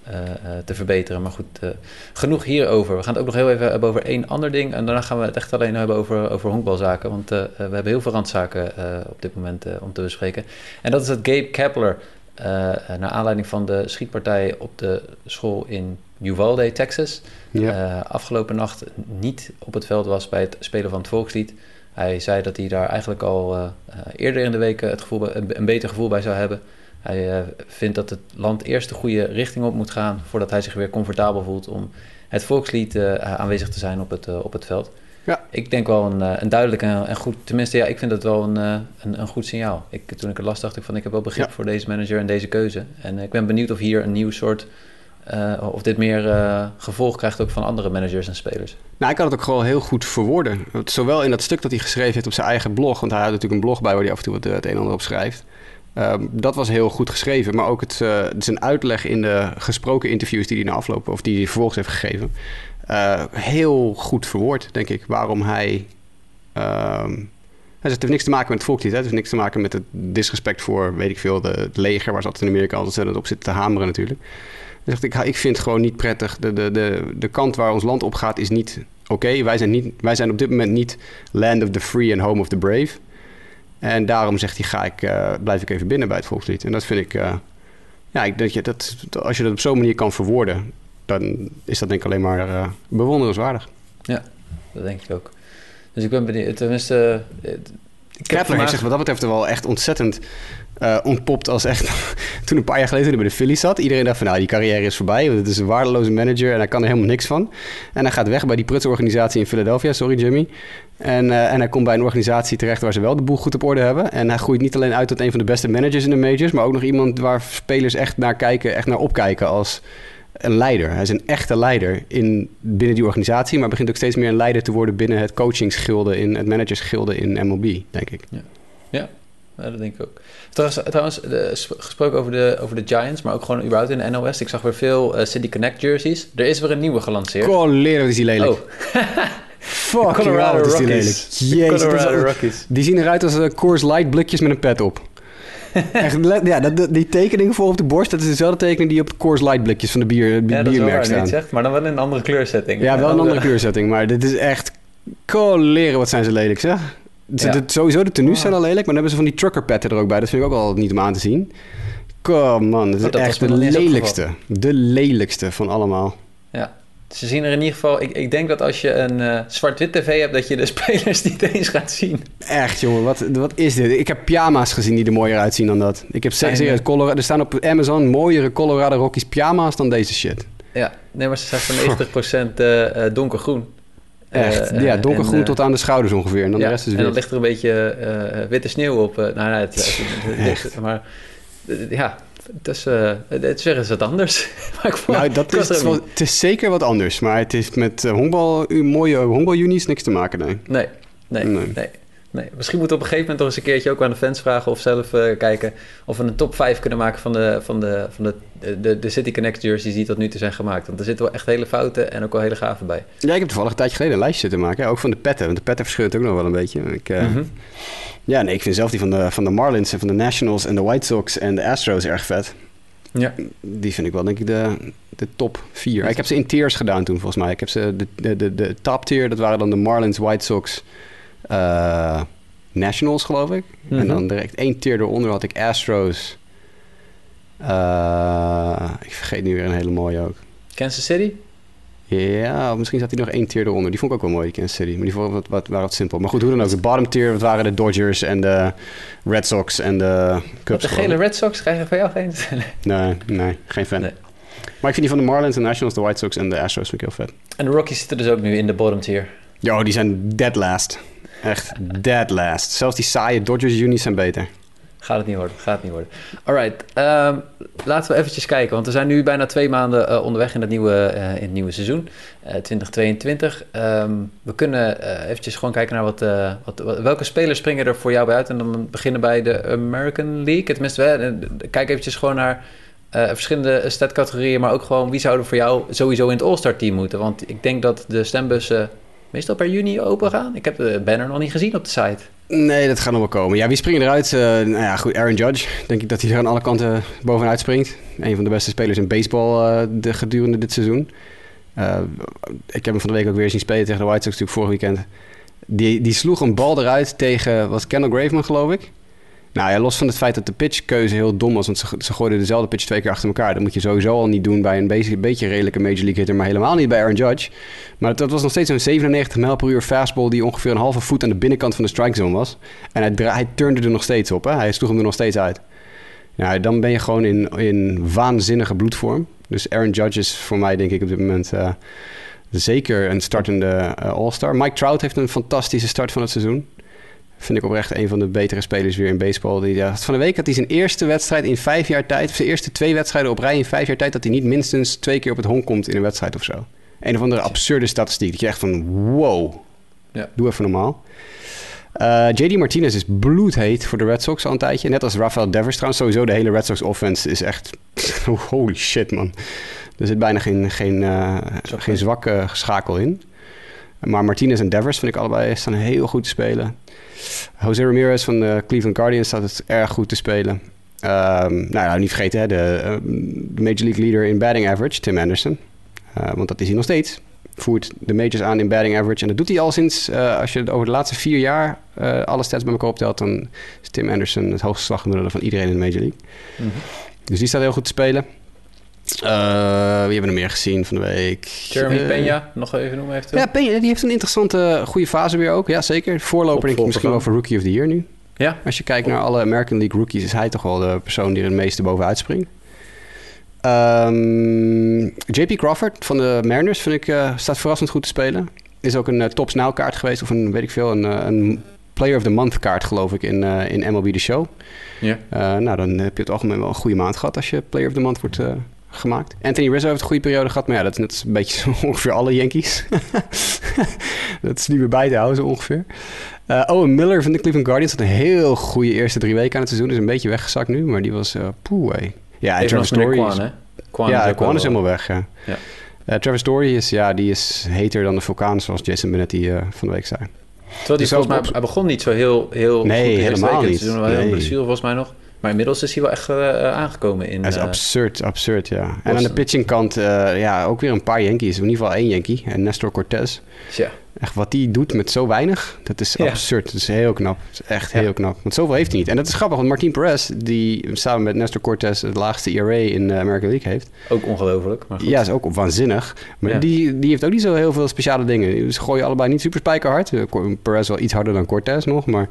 eh, eh, te verbeteren. Maar goed, eh, genoeg hierover. We gaan het ook nog heel even hebben over één ander ding en daarna gaan we het echt alleen hebben over, over honkbalzaken. Want we hebben heel veel randzaken op dit moment om te bespreken. En dat is dat Gabe Kepler, naar aanleiding van de schietpartij op de school in Uvalde, Texas, Ja. afgelopen nacht niet op het veld was bij het spelen van het volkslied. Hij zei dat hij daar eigenlijk al eh, eh, eerder in de week eh, het gevoel, een, een beter gevoel bij zou hebben. Hij eh, vindt dat het land eerst de goede richting op moet gaan voordat hij zich weer comfortabel voelt om het volkslied aanwezig te zijn op het, op het veld. Ja. Ik denk wel een, een duidelijk en, en goed, tenminste ja, ik vind het wel een, een, een goed signaal. Ik, toen ik het las dacht ik van ik heb wel begrip Ja. voor deze manager en deze keuze. En ik ben benieuwd of hier een nieuw soort, eh, of dit meer eh, gevolg krijgt ook van andere managers en spelers. Nou, ik kan het ook gewoon heel goed verwoorden. Zowel in dat stuk dat hij geschreven heeft op zijn eigen blog, want hij had natuurlijk een blog bij waar hij af en toe het, eh, het een en ander op schrijft. Ehm, dat was heel goed geschreven, maar ook het, zijn uitleg in de gesproken interviews die hij na afloop, of die hij vervolgens heeft gegeven, heel goed verwoord, denk ik, waarom hij. ehm, het heeft niks te maken met het hè? het heeft niks te maken met het disrespect voor, weet ik veel, het leger, waar ze altijd in Amerika altijd op zitten te hameren natuurlijk. Zegt, ik, ik vind het gewoon niet prettig. De, de, de, de kant waar ons land op gaat is niet oké. Wij, zijn niet, wij zijn op dit moment niet land of the free and home of the brave. En daarom zegt hij, ga ik, eh, blijf ik even binnen bij het volkslied. En dat vind ik, eh, ja, ik denk je dat, dat als je dat op zo'n manier kan verwoorden, dan is dat denk ik alleen maar eh, bewonderenswaardig. Dat denk ik ook. Dus ik ben benieuwd. Tenminste, ik heb Kepler heeft zich wat dat betreft wel echt ontzettend eh, ontpopt als echt... toen een paar jaar geleden toen hij bij de Phillies zat... iedereen dacht van nou, die carrière is voorbij... want het is een waardeloze manager en hij kan er helemaal niks van. En hij gaat weg bij die prutse organisatie in Philadelphia. Sorry, Jimmy. En, eh, en hij komt bij een organisatie terecht... waar ze wel de boel goed op orde hebben. En hij groeit niet alleen uit tot een van de beste managers in de majors... maar ook nog iemand waar spelers echt naar kijken... echt naar opkijken als een leider. Hij is een echte leider in, binnen die organisatie... maar begint ook steeds meer een leider te worden... binnen het coachingsgilde, in het managersgilde in MLB, denk ik. Ja, dat denk ik ook. Trouwens, trouwens de- sp- gesproken over de, over de Giants, maar ook gewoon überhaupt in de NOS. Ik zag weer veel eh, City Connect jerseys. Er is weer een nieuwe gelanceerd. Colorado is die lelijk. Oh, Fucking Colorado is die lelijk. Jezus, dat is Colorado Rockies. die zien eruit als uh, Coors Light blikjes met een pet op. Echt, ja, dat, die tekening voor op de borst, dat is dezelfde tekening die op Coors Light blikjes van de bier, Ja, dat biermerk staan. zegt, maar dan wel in een andere kleursetting. Ja, wel een andere Eh, kleurzetting, maar dit is echt... Coleren, wat zijn ze lelijk, zeg. De- Ja. de- sowieso de tenues Ah. zijn al lelijk, maar dan hebben ze van die trucker petten er ook bij. Dat vind ik ook al niet om aan te zien. Kom man, dat is Oh, dat echt de lelijkste. De lelijkste van allemaal. Ja, ze zien er in ieder geval... Ik, ik denk dat als je een eh, zwart-wit tv hebt, dat je de spelers niet eens gaat zien. Echt, jongen, wat, wat is dit? Ik heb pyjama's gezien die er mooier uitzien dan dat. Ik heb serieus. Colorado, er staan op Amazon mooiere Colorado Rockies pyjama's dan deze shit. Ja, nee, maar ze zijn van 90% eh, eh, donkergroen. Echt, Eh, ja, eh, donkergroen en, eh, tot aan de schouders ongeveer. En dan ja, de rest is en dan ligt er een beetje eh, witte sneeuw op. eh, nou, nee, het, maar eh, ja, het is, eh, het zeggen ze het anders. maar ik vond, Nou, dat is, het, wel- het is zeker wat anders, maar het heeft met eh, honkbal, mooie honkbaljunies niks te maken, nee. niet- Nee, nee, Nee. nee. Nee, Misschien moeten we op een gegeven moment nog eens een keertje ook aan de fans vragen of zelf eh, kijken of we een top 5 kunnen maken van de, van de, van de, de, de City Connect jerseys die tot nu toe zijn gemaakt. Want er zitten wel echt hele fouten en ook wel hele gave bij. Ja, ik heb toevallig een tijdje geleden een lijstje zitten maken, ja, ook van de petten, want de petten verscheuren ook nog wel een beetje. Ik, eh, Mhm. Ja, nee, ik vind zelf die van de, van de Marlins en van de Nationals en de White Sox en de Astros erg vet. Ja. Die vind ik wel, denk ik, de, de top vier. Ik heb ze in tiers gedaan toen, volgens mij. Ik heb ze, de, de, de, de top tier, dat waren dan de Marlins, White Sox, eh, Nationals, geloof ik. Mhm. En dan direct één tier eronder had ik Astros. Eh, ik vergeet nu weer een hele mooie ook. Kansas City? Ja, misschien zat hij nog één tier eronder. Die vond ik ook wel mooi, die Kansas City. Maar die vond wat, wat, waren wat simpel. Maar goed, hoe dan ook. De bottom tier, dat waren de Dodgers en de Red Sox en de Wat Cubs. de gele. Red Sox krijgen van jou geen... Nee, nee, geen fan. Nee. Maar ik vind die van de Marlins, de Nationals, de White Sox en de Astros vind ik heel vet. En de Rockies zitten dus ook nu in de bottom tier. Jo, die zijn dead last. Echt dead last. Zelfs die saaie Dodgers unis zijn beter. Gaat het niet worden, gaat het niet worden. Alright, ehm, laten we eventjes kijken, want we zijn nu bijna twee maanden eh, onderweg in het nieuwe, eh, in het nieuwe seizoen, uh, 2022. Ehm, we kunnen eventjes gewoon kijken naar wat, wat, welke spelers springen er voor jou bij uit. En dan beginnen bij de American League. Tenminste, we, kijk eventjes gewoon naar verschillende statcategorieën, maar ook gewoon wie zouden voor jou sowieso in het All-Star team moeten. Want ik denk dat de stembussen meestal per juni open gaan. Ik heb de banner nog niet gezien op de site. Nee, dat gaat nog wel komen. Ja, wie springen eruit? Uh, nou ja, goed, Aaron Judge. Denk ik dat hij er aan alle kanten bovenuit springt. Een van de beste spelers in baseball uh, de, gedurende dit seizoen. Ik heb hem van de week ook weer zien spelen tegen de White Sox natuurlijk vorig weekend. Die, die sloeg een bal eruit tegen, was Kendall Graveman geloof ik? Nou ja, los van het feit dat de pitchkeuze heel dom was, want ze, ze gooiden dezelfde pitch twee keer achter elkaar. Dat moet je sowieso al niet doen bij een beetje, redelijke Major League hitter, maar helemaal niet bij Aaron Judge. Maar dat was nog steeds een 97 mijl per uur fastball die ongeveer een halve voet aan de binnenkant van de strike zone was. En hij, hij turnde er nog steeds op, hè? hij sloeg hem er nog steeds uit. Ja, dan ben je gewoon in, in waanzinnige bloedvorm. Dus Aaron Judge is voor mij denk ik op dit moment uh, zeker een startende uh, All-Star. Mike Trout heeft een fantastische start van het seizoen. Vind ik oprecht een van de betere spelers weer in baseball. Die, ja, van de week had hij zijn eerste wedstrijd in vijf jaar tijd. Zijn eerste twee wedstrijden op rij in vijf jaar tijd. Dat hij niet minstens twee keer op het honk komt in een wedstrijd of zo. Een of andere absurde statistiek. Dat je echt van wow. Ja. Doe even normaal. Uh, eh, JD Martinez is bloedheet voor de Red Sox al een tijdje. Net als Rafael Devers trouwens. Sowieso de hele Red Sox offense is echt... holy shit, man. Er zit bijna geen, geen, uh, geen zwakke schakel in. Maar Martinez en Devers vind ik allebei staan heel goed te spelen. Jose Ramirez van de Cleveland Guardians staat het erg goed te spelen. Um, nou, nou, niet vergeten, hè, de, uh, Major League leader in batting average, Tim Anderson. Uh, want dat is hij nog steeds. Voert de majors aan in batting average. En dat doet hij al sinds, uh, als je over de laatste vier jaar alle stats bij elkaar optelt, dan is Tim Anderson het hoogste slaggemiddelde van iedereen in de Major League. Mm -hmm. Dus die staat heel goed te spelen. Uh, wie hebben we er meer gezien van de week? Jeremy uh, Peña, nog even noemen heeft Ja, Peña, die heeft een interessante, goede fase weer ook. Ja, zeker. Voorloper denk ik misschien wel voor Rookie of the Year nu. Ja. Als je kijkt naar alle American League rookies, is hij toch wel de persoon die er het meeste bovenuit springt. Um, JP Crawford van de Mariners vind ik, uh, staat verrassend goed te spelen. Is ook een uh, top kaart geweest, of een, weet ik veel, een, een Player of the Month kaart geloof ik in, in MLB The Show. Ja. nou, dan heb je het algemeen wel een goede maand gehad als je Player of the Month wordt gemaakt. Anthony Rizzo heeft een goede periode gehad, maar ja, dat is net een beetje ongeveer alle Yankees. dat is niet meer bij te houden, zo ongeveer. Uh, Owen Miller van de Cleveland Guardians had een heel goede eerste drie weken aan het seizoen. Is een beetje weggezakt nu, maar die was uh, poeh, hey. Ja, en Travis Story is... Quan ja, Quan is helemaal weg, ja. ja. Uh, Travis Story is, ja, die is heter dan de vulkaan, zoals Jason Benetti van de week zei. Terwijl die dus volgens mij, hij begon niet zo heel, heel nee, goed helemaal niet. Seizoen, nee. heel blessure volgens mij nog. Maar inmiddels is hij wel echt uh, aangekomen in... Dat is uh, absurd, absurd, ja. Boston. En aan de pitchingkant, ja, ook weer een paar Yankees. In ieder geval één Yankee, en Nestor Cortez. Ja. Echt wat hij doet met zo weinig, dat is ja. absurd. Dat is heel knap. Dat is echt heel knap. Want zoveel heeft hij niet. En dat is grappig, want Martin Perez, die samen met Nestor Cortez het laagste ERA in de American League heeft. Ook ongelooflijk, maar goed. Ja, is ook waanzinnig. Maar ja. die, die heeft ook niet zo heel veel speciale dingen. Ze gooien allebei niet super spijkerhard. Perez wel iets harder dan Cortez nog, maar...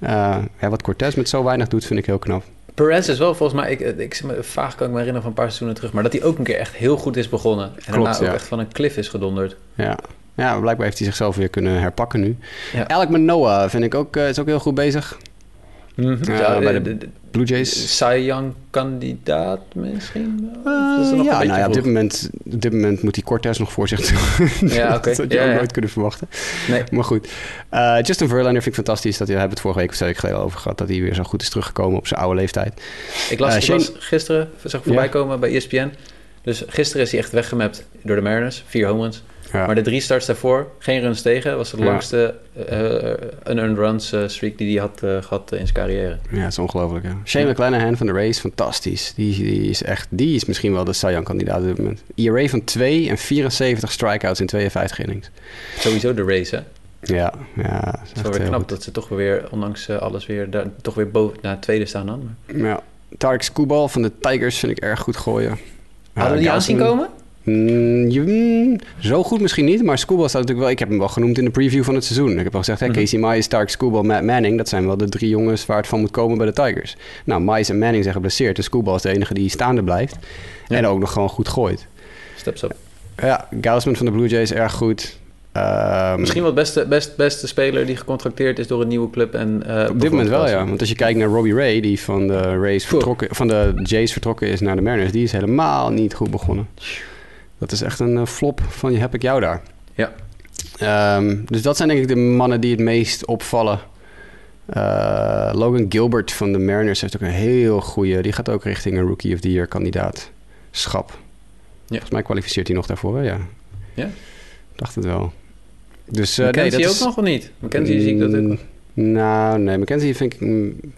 Uh, ja, wat Cortez met zo weinig doet, vind ik heel knap. Perez is wel volgens mij, ik, ik, ik, vaag kan ik me herinneren van een paar seizoenen terug, maar dat hij ook een keer echt heel goed is begonnen. En Klopt, daarna ook echt van een cliff is gedonderd. Ja. ja, blijkbaar heeft hij zichzelf weer kunnen herpakken nu. Ja. Alec Manoa vind ik ook, uh, is ook heel goed bezig. Mm -hmm. uh, ja, bij de, de, Blue Jays. Cy Young kandidaat misschien? Uh, ja, nou ja, op dit, moment, op dit moment moet hij Cortez nog voor zich doen. Ja, oké. Okay. dat had je ja, ook ja. nooit kunnen verwachten. Nee. Maar goed. Uh, Justin Verlander vind ik fantastisch. Dat, we hebben het vorige week of twee weken geleden over gehad. Dat hij weer zo goed is teruggekomen op zijn oude leeftijd. Ik las, uh, Shane... ik las gisteren, zag ik voorbij komen bij ESPN. Dus gisteren is hij echt weggemapt door de Mariners. Vier home runs. Maar de drie starts daarvoor, geen runs tegen, was de langste uh, unearned runs uh, streak die hij had uh, gehad in zijn carrière. Ja, het is ongelooflijk. Ja. Shane ja. McClanahan van de Race, fantastisch. Die, die, is echt, die is misschien wel de Cy Young kandidaat op dit moment. ERA van 2 en 74 strikeouts in 52 innings. Sowieso de Race, hè? Ja, ja. Het is wel weer knap goed. dat ze toch weer, ondanks alles weer, daar, toch weer boven naar tweede staan dan. Ja. Tarek Skubal van de Tigers vind ik erg goed gooien. Hadden we die aan zien komen? Mm, je, mm, zo goed misschien niet, maar Schoolball staat natuurlijk wel... Ik heb hem wel genoemd in de preview van het seizoen. Ik heb al gezegd, hè, mm -hmm. Casey Mize, Stark, Schoolball, Matt Manning... dat zijn wel de drie jongens waar het van moet komen bij de Tigers. Nou, Mize en Manning zijn geblesseerd. Dus Schoolball is de enige die staande blijft. Ja. En ook nog gewoon goed gooit. Steps up. Ja, Gausman van de Blue Jays erg goed. Ehm, Misschien wel het beste, best, beste speler die gecontracteerd is door een nieuwe club. En, eh, op dit moment wel, ja. Want als je kijkt naar Robbie Ray, die van de, Rays vertrokken, van de Jays vertrokken is naar de Mariners, die is helemaal niet goed begonnen. Dat is echt een eh, flop van je heb ik jou daar. Ja. Ehm, dus dat zijn denk ik de mannen die het meest opvallen. Eh, Logan Gilbert van de Mariners heeft ook een heel goede... Die gaat ook richting een Rookie of the Year kandidaat. Schap. Volgens mij kwalificeert hij nog daarvoor, ja. Ja? Dacht het wel. Dus, eh, nee, dat ook nog of niet? McKenzie zie ik dat ook. Mm, Nou, nee, McKenzie vind ik... mm, Die,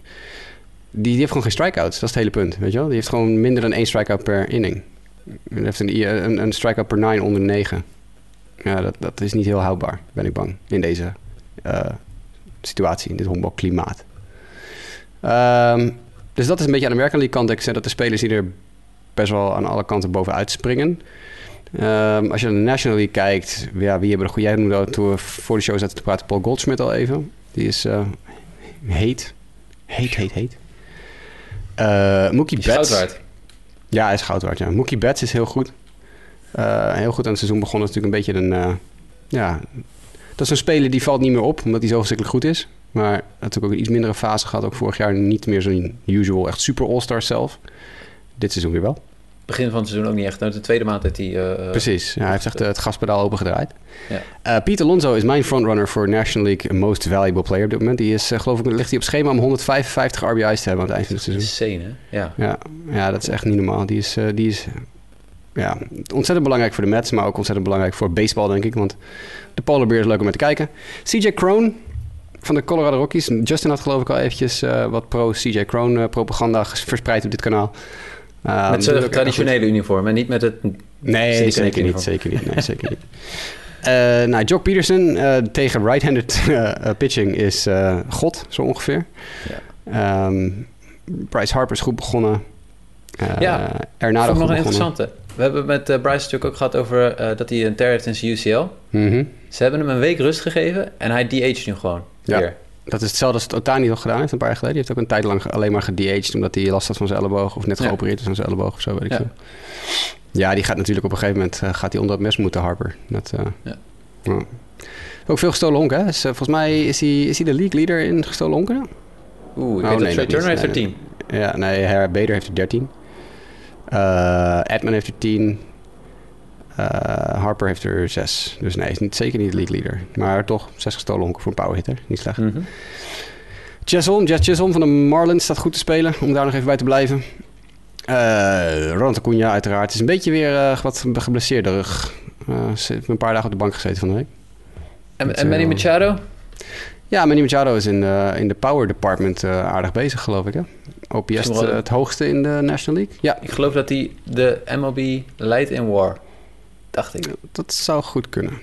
die heeft gewoon geen strikeouts. Dat is het hele punt, weet je wel? Die heeft gewoon minder dan één strikeout per inning. Hij heeft een, een, een strikeout per nine onder 9. Ja, dat, dat is niet heel houdbaar, ben ik bang, in deze eh, situatie, in dit honkbalklimaat. Ehm, dus dat is een beetje aan de American kant. Ik zeg dat de spelers die er best wel aan alle kanten bovenuit springen. Ehm, als je naar de National League kijkt, ja, wie hebben er goed? Jij noemde toen we voor de show zaten te praten, Paul Goldschmidt al even. Die is eh, heet. Heet, heet, heet. Eh Mookie Betts. Ja, hij is goud waard, ja. Mookie Betts is heel goed. Eh, heel goed aan het seizoen begonnen. Natuurlijk een beetje een... eh, ja, dat is een speler die valt niet meer op, omdat hij zo verschrikkelijk goed is. Maar natuurlijk ook een iets mindere fase gehad. Ook vorig jaar niet meer zo'n usual, echt super all-star zelf. Dit seizoen weer wel. Begin van het seizoen ook niet echt. Nou, de tweede maand heeft hij... eh, eh, Precies, ja, hij heeft echt eh, het gaspedaal opengedraaid. Ja. Eh Pete Alonso is mijn frontrunner voor National League Most Valuable Player op dit moment. Die is, geloof ik, ligt hij op schema om 155 RBI's te hebben aan het eind van het seizoen. Insane, hè? Ja. Ja, ja, dat is echt niet normaal. Die is, die is ja, ontzettend belangrijk voor de Mets, maar ook ontzettend belangrijk voor baseball, denk ik. Want de Polar Bear is leuk om naar te kijken. CJ Crone van de Colorado Rockies. Justin had geloof ik al eventjes wat pro-CJ eh, propaganda verspreid op dit kanaal. Uh, Met zijn traditionele uniform en niet met het... Nee, zeker niet. Zeker niet. Nee, zeker niet. Eh, nou, Jock Peterson eh, tegen right-handed eh, pitching is eh, god, zo ongeveer. Ja. Ehm, Bryce Harper is goed begonnen. Eh Ja, Ernado goed nog een interessante. We hebben met eh, Bryce natuurlijk ook gehad over eh, dat hij een tear heeft in zijn UCL. Mhm. Ze hebben hem een week rust gegeven en hij DH nu gewoon. Ja. Weer. Dat is hetzelfde als Otani nog gedaan heeft een paar jaar geleden. Die heeft ook een tijd lang alleen maar ged'aged omdat hij last had van zijn elleboog. Of net Ja. geopereerd is aan zijn elleboog of zo, weet ik Ja. veel. Ja, die gaat natuurlijk op een gegeven moment eh, gaat hij onder het mes moeten, Harper. Dat, eh, Ja. ja. Ook veel gestolen honken, hè? Dus, eh, volgens mij is hij, is hij de league leader in gestolen honken. Oeh, ik Oh, weet nee, Trey Turner heeft er tien. Ja, nee, Harry Bader heeft er 13. Eh Edman heeft er 10. Eh, Harper heeft er 6. Dus nee, is niet, zeker niet de league leader. Maar toch 6 gestolen honken voor een powerhitter. Niet slecht. Chisholm, Jess Chisholm van de Marlins staat goed te spelen. Om daar nog even bij te blijven. Eh Ronald Acuna uiteraard. Is een beetje weer eh, wat geblesseerde rug. Ze heeft een paar dagen op de bank gezeten van de week. En, en Manny Machado? Ja, Manny Machado is in de, in de power department aardig bezig, geloof ik. Hè? OPS het, het hoogste in de National League. Ja, Ik geloof dat hij de MLB leidt in war. Dacht ik. dat zou goed kunnen.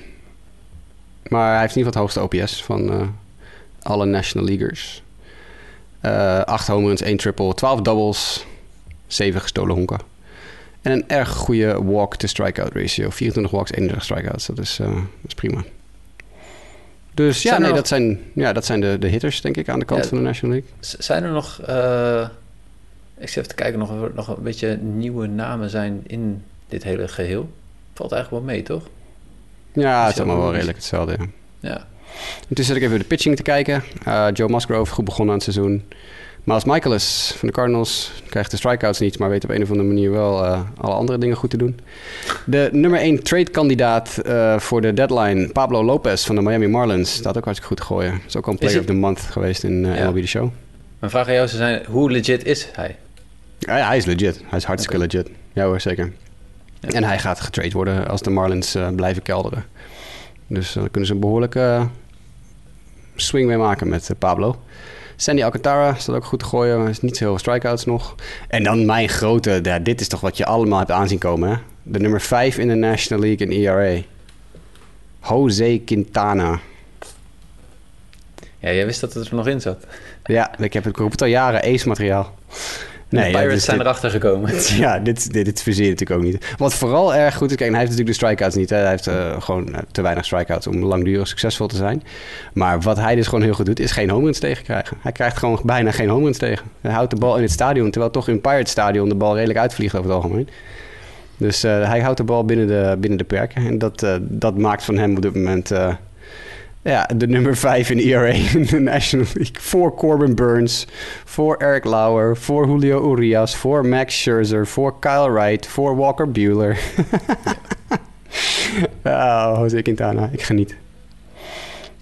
Maar hij heeft in ieder geval het hoogste OPS van eh, alle National Leaguers. Eh 8 home runs, 1 triple, 12 doubles, 7 gestolen honken. En een erg goede walk-to-strikeout ratio. 24 walks, 31 strikeouts. Dat is, eh, dat is prima. Dus ja, Zijn nee, nog- dat zijn, ja, dat zijn de, de hitters, denk ik, aan de kant Ja. van de National League. Zijn er nog... ik zit even te kijken nog, of er nog een beetje nieuwe namen zijn in dit hele geheel. Valt eigenlijk wel mee, toch? Ja, het is allemaal wel redelijk hetzelfde. Ja. Ja. Intussen zit ik even de pitching te kijken. Eh, Joe Musgrove, goed begonnen aan het seizoen. Miles Michaelis van de Cardinals krijgt de strikeouts niet, maar weet op een of andere manier wel eh, alle andere dingen goed te doen. De nummer 1 trade-kandidaat eh, voor de deadline, Pablo Lopez van de Miami Marlins, staat ook hartstikke goed te gooien. Is ook al een player of the month geweest in eh, Ja. MLB The Show. Mijn vraag aan jou zou zijn, hoe legit is hij? Ja, ja, hij is legit. Hij is hartstikke legit. Ja hoor, zeker. Ja. En hij gaat getrade worden als de Marlins eh, blijven kelderen. Dus dan kunnen ze een behoorlijke eh, swing mee maken met eh, Pablo. Sandy Alcantara staat ook goed te gooien. maar is niet zo heel veel strikeouts nog. En dan mijn grote... Ja, dit is toch wat je allemaal hebt aanzien komen, hè? De nummer 5 in de National League in ERA. Jose Quintana. Ja, jij wist dat het er nog in zat. Ja, ik heb het, ik roep het al jaren. Ace-materiaal. Nee, de ja, Pirates zijn dit- erachter gekomen. Ja, dit, dit, dit natuurlijk ook niet. Wat vooral erg goed is, kijk, hij heeft natuurlijk de strikeouts niet. Hè. Hij heeft eh, gewoon eh, te weinig strikeouts om langdurig succesvol te zijn. Maar wat hij dus gewoon heel goed doet, is geen home runs tegenkrijgen. Hij krijgt gewoon bijna geen home runs tegen. Hij houdt de bal in het stadion, terwijl toch in Pirates stadion de bal redelijk uitvliegt over het algemeen. Dus uh, hij houdt de bal binnen de, binnen de perken. En dat, dat maakt van hem op dit moment ja, de nummer 5 in ERA in de National League. Voor Corbin Burns, voor Eric Lauer, voor Julio Urias, voor Max Scherzer, voor Kyle Wright, voor Walker Bueller. oh, Jose Quintana, ik geniet.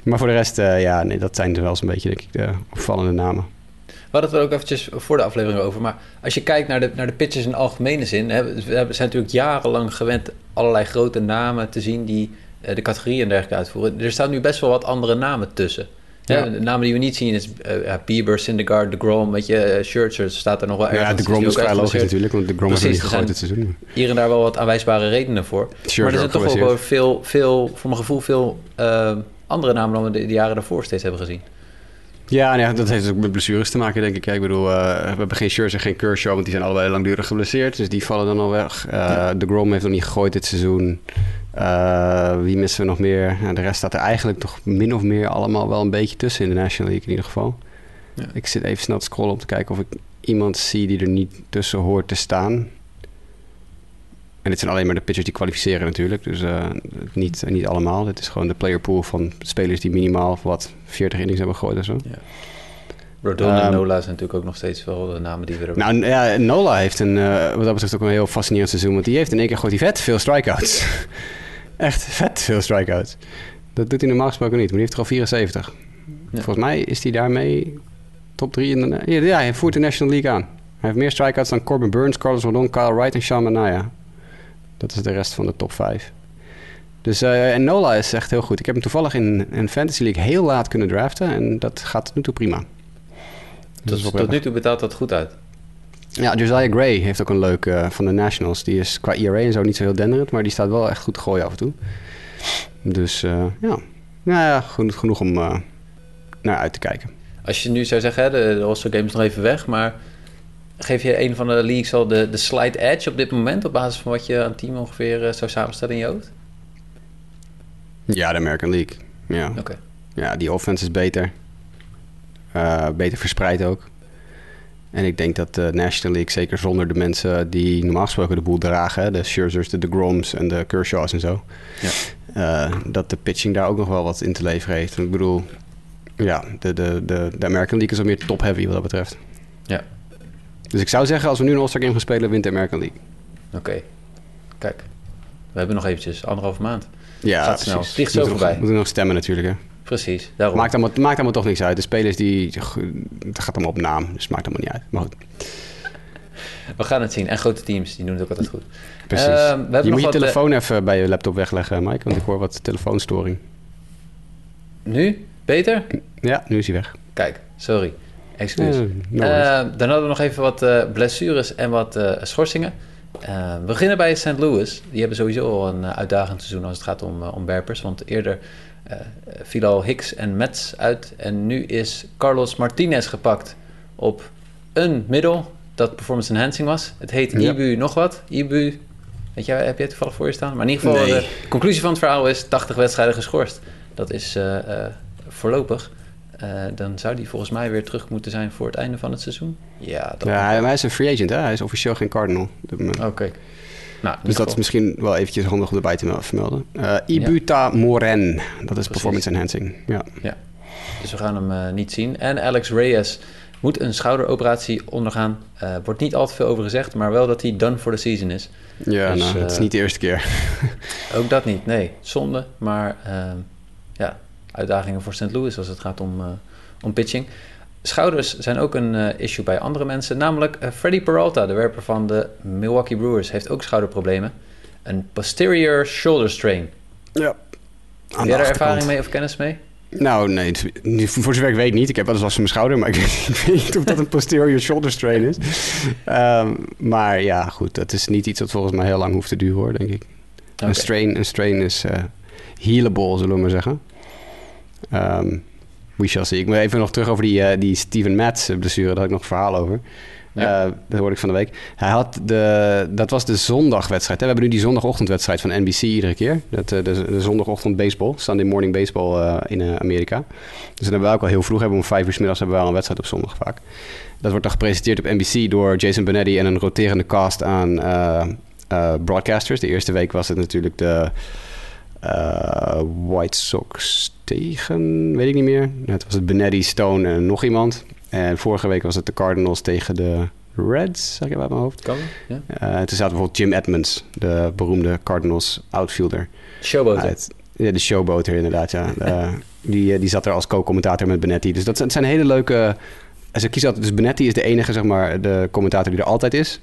Maar voor de rest, ja, nee, dat zijn er wel eens een beetje, denk ik, de opvallende namen. We hadden het er ook eventjes voor de aflevering over. Maar als je kijkt naar de, naar de pitches in algemene zin. Hè, we zijn natuurlijk jarenlang gewend allerlei grote namen te zien die de categorieën en dergelijke uitvoeren. Er staan nu best wel wat andere namen tussen. Ja. de namen die we niet zien is uh, Bieber, Syndergaard, de Grom, weet je, uh, staat er nog wel ergens. Ja, de Grom is vrij logisch natuurlijk, want de Grom is niet gegooid dit seizoen. Hier en daar wel wat aanwijsbare redenen voor. Maar er zijn toch ook wel veel, veel, voor mijn gevoel, veel uh, andere namen dan we de, de jaren daarvoor steeds hebben gezien. Ja, nee, dat heeft ook met blessures te maken, denk ik. ik bedoel, uh, we hebben geen Scherzer en geen Kershaw, want die zijn allebei langdurig geblesseerd. Dus die vallen dan al weg. Uh, ja. De Grom heeft nog niet gegooid dit seizoen. Uh, wie missen we nog meer? de rest staat er eigenlijk toch min of meer allemaal wel een beetje tussen in de National League in ieder geval. Ja. Ik zit even snel te scrollen om te kijken of ik iemand zie die er niet tussen hoort te staan. En dit zijn alleen maar de pitchers die kwalificeren natuurlijk. Dus uh, niet, niet allemaal. Dit is gewoon de player pool van spelers die minimaal wat 40 innings hebben gegooid of zo. Ja. Rodon um, en ehm, Nola zijn natuurlijk ook nog steeds wel de namen die we er Nou ja, Nola heeft een, uh, wat dat betreft ook een heel fascinerend seizoen. Want die heeft in één keer gooit hij vet veel strikeouts. Echt vet veel strikeouts. Dat doet hij normaal gesproken niet. Maar die heeft er al 74. Ja. Volgens mij is hij daarmee top 3 in de... Ja, hij voert de National League aan. Hij heeft meer strikeouts dan Corbin Burns, Carlos Rodon, Kyle Wright en Sean Manaya. Dat is de rest van de top 5. Dus, uh, en Nola is echt heel goed. Ik heb hem toevallig in een Fantasy League heel laat kunnen draften. En dat gaat tot nu toe prima. Dus tot nu toe betaalt dat goed uit. Ja, Josiah Gray heeft ook een leuke uh, van de Nationals. Die is qua ERA en zo niet zo heel denderend. Maar die staat wel echt goed te gooien af en toe. Dus uh, ja. Nou ja, genoeg, genoeg om naar uit te kijken. Als je nu zou zeggen, hè, de, de All-Star Game is nog even weg. Maar Geef je een van de leagues al de, de slight edge op dit moment... op basis van wat je aan team ongeveer uh, zou samenstellen in je hoofd? Ja, de American League. Ja, okay. ja die offense is beter. Uh, beter verspreid ook. En ik denk dat de National League, zeker zonder de mensen die normaal gesproken de boel dragen... de Scherzers, de DeGroms en de Kershaws en zo... Ja. Uh, dat de pitching daar ook nog wel wat in te leveren heeft. Ik bedoel, ja, de, de, de, de American League is al meer top-heavy wat dat betreft. Ja, dus ik zou zeggen, als we nu een All-Star Game gaan spelen, wint de American League. Oké. Kijk. We hebben nog eventjes anderhalve maand. Ja, Gaat snel. Vliegt zo voorbij. We moeten nog stemmen natuurlijk, hè. Precies, daarom. Maakt allemaal, maakt allemaal toch niks uit. De spelers die... Het gaat allemaal op naam, dus maakt allemaal niet uit. Maar goed. We gaan het zien. En grote teams, die doen het ook altijd goed. Precies. Uh, we je moet je telefoon uh... even bij je laptop wegleggen, Mike. Want ik hoor wat telefoonstoring. Nu? Beter? Ja, nu is hij weg. Kijk, sorry. Excuus. Uh, dan hadden we nog even wat uh, blessures en wat uh, schorsingen. we beginnen bij St. Louis. Die hebben sowieso al een uitdagend seizoen als het gaat om, om werpers. Want eerder viel al Hicks en Mets uit. En nu is Carlos Martinez gepakt op een middel dat performance enhancing was. Het heet ja. IBU nog wat. IBU, weet jij, heb jij toevallig voor je staan? Maar in ieder geval, de conclusie van het verhaal is 80 wedstrijden geschorst. Dat is voorlopig. Uh, dan zou die volgens mij weer terug moeten zijn voor het einde van het seizoen. Ja, dat ja hij is een free agent, hè? Hij is officieel geen Cardinal. Oké. Okay. Nou, dus dat is misschien wel eventjes handig om erbij te vermelden. Uh, Ibuta ja. Moren, dat is performance enhancing. Ja. ja, dus we gaan hem uh, niet zien. En Alex Reyes moet een schouderoperatie ondergaan. Uh, wordt niet al te veel over gezegd, maar wel dat hij done for the season is. Ja, dus, nou, het is niet de eerste keer. ook dat niet, nee. Zonde, maar ja, uitdagingen voor St. Louis als het gaat om, uh, om pitching. Schouders zijn ook een uh, issue bij andere mensen. Namelijk uh, Freddy Peralta, de werper van de Milwaukee Brewers, heeft ook schouderproblemen. Een posterior shoulder strain. Ja. Heb jij er ervaring mee of kennis mee? Nou, nee, voor zover ik weet niet. Ik heb wel eens last van mijn schouder, maar ik weet, ik weet niet of dat een posterior shoulder strain is. Um, maar ja, goed, dat is niet iets dat volgens mij heel lang hoeft te duren, hoor, denk ik. Okay. Een, strain, een strain is uh, healable, zullen we maar zeggen. Um, we shall see. Ik moet even nog terug over die, uh, die Steven Matz blessure. Daar had ik nog een verhaal over. Ja. Uh, dat hoorde ik van de week. Hij had de, dat was de zondagwedstrijd. Hè? We hebben nu die zondagochtendwedstrijd van NBC iedere keer. Dat, de, de zondagochtend baseball, Sunday morning baseball in Amerika. Dus dan hebben we ook al heel vroeg, hebben we om vijf uur s middags hebben we al een wedstrijd op zondag vaak. Dat wordt dan gepresenteerd op NBC door Jason Benetti en een roterende cast aan eh, broadcasters. De eerste week was het natuurlijk de eh, White Sox tegen, weet ik niet meer. Het was het Benetti, Stone en nog iemand. En vorige week was het de Cardinals tegen de Reds, zeg ik uit mijn hoofd. Kan, ja. Uh, toen zat bijvoorbeeld Jim Edmonds, de beroemde Cardinals outfielder. Showboat. Uit, ja, de showboater inderdaad, ja. uh, die, die zat er als co-commentator met Benetti. Dus dat zijn, zijn hele leuke... Kiezen altijd, dus Benetti is de enige, zeg maar, de commentator die er altijd is.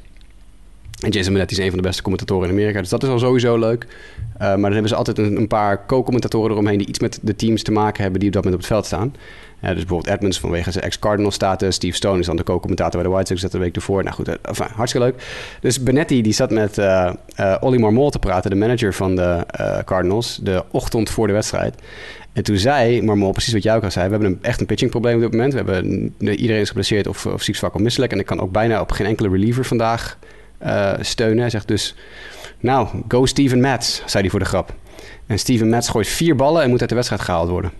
En Jason Benetti is een van de beste commentatoren in Amerika. Dus dat is al sowieso leuk. Uh, maar dan hebben ze altijd een, een paar co-commentatoren eromheen... die iets met de teams te maken hebben die op dat moment op het veld staan. Uh, dus bijvoorbeeld Edmonds vanwege zijn ex-Cardinal status. Steve Stone is dan de co-commentator bij de White Sox dat de week ervoor. Nou goed, enfin, hartstikke leuk. Dus Benetti die zat met Ollie Marmol te praten, de manager van de Cardinals, de ochtend voor de wedstrijd. En toen zei Marmol precies wat jij ook al zei. We hebben een, echt een pitchingprobleem op dit moment. We hebben, iedereen is geblesseerd of, of ziek, zwak of misselijk. En ik kan ook bijna op geen enkele reliever vandaag steunen. Hij zegt dus, nou, go Steven Matz, zei hij voor de grap. En Steven Matz gooit vier ballen en moet uit de wedstrijd gehaald worden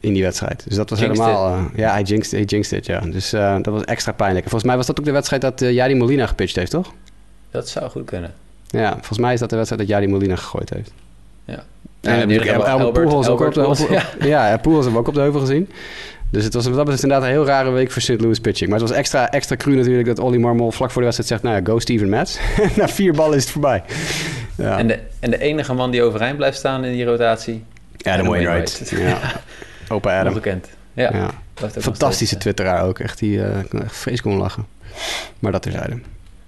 in die wedstrijd. Dus dat was Jinxed helemaal... Uh, ja, hij jinxed, hij jinxed it, ja. Dus uh, dat was extra pijnlijk. En volgens mij was dat ook de wedstrijd dat uh, Jari Molina gepitcht heeft, toch? Dat zou goed kunnen. Ja, volgens mij is dat de wedstrijd dat Jari Molina gegooid heeft. Ja. En, en El, El, Pujols ook op de heuvel gezien. Dus het was dat was inderdaad een heel rare week voor St. Louis pitching. Maar het was extra, extra cru natuurlijk dat Ollie Marmol vlak voor de wedstrijd zegt... nou ja, go Steven Matz. Na vier ballen is het voorbij. Ja. En, de, en de enige man die overeind blijft staan in die rotatie... Adam Wainwright. Ja. Opa Adam. Onbekend. Ja. ja. Fantastische twitteraar ook. Echt, die uh, echt vreselijk kon lachen. Maar dat terzijde.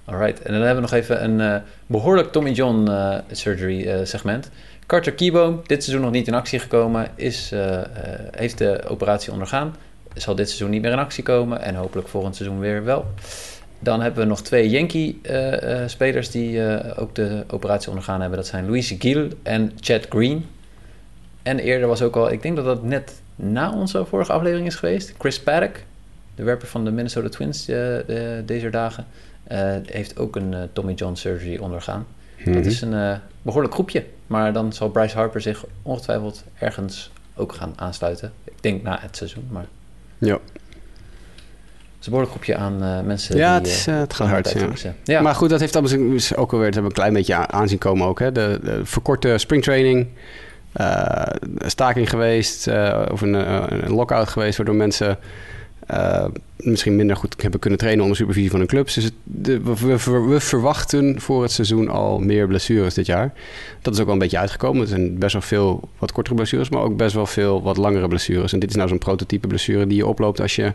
Alright. En dan hebben we nog even een uh, behoorlijk Tommy John uh, surgery segment. Carter Kieboom, dit seizoen nog niet in actie gekomen, is, heeft de operatie ondergaan. Zal dit seizoen niet meer in actie komen en hopelijk volgend seizoen weer wel. Dan hebben we nog twee Yankee-spelers die ook de operatie ondergaan hebben. Dat zijn Luis Gil en Chad Green. En eerder was ook al, ik denk dat dat net na onze vorige aflevering is geweest. Chris Paddock, de werper van de Minnesota Twins de, deze dagen, heeft ook een Tommy John surgery ondergaan. Dat is een behoorlijk groepje. Maar dan zal Bryce Harper zich ongetwijfeld ergens ook gaan aansluiten. Ik denk na het seizoen, maar... Ja. Het is een behoorlijk groepje aan mensen ja, die... Het, is, het gaat hard, ja. ja. Maar goed, dat heeft dan ook alweer... Hebben een klein beetje aanzien komen ook. Hè? De, de verkorte springtraining... Uh, staking geweest of een, een lockout geweest, waardoor mensen misschien minder goed hebben kunnen trainen onder supervisie van hun clubs. Dus we, verwachten voor het seizoen al meer blessures dit jaar. Dat is ook wel een beetje uitgekomen. Er zijn best wel veel wat kortere blessures, maar ook best wel veel wat langere blessures. En dit is nou zo'n prototype blessure die je oploopt als je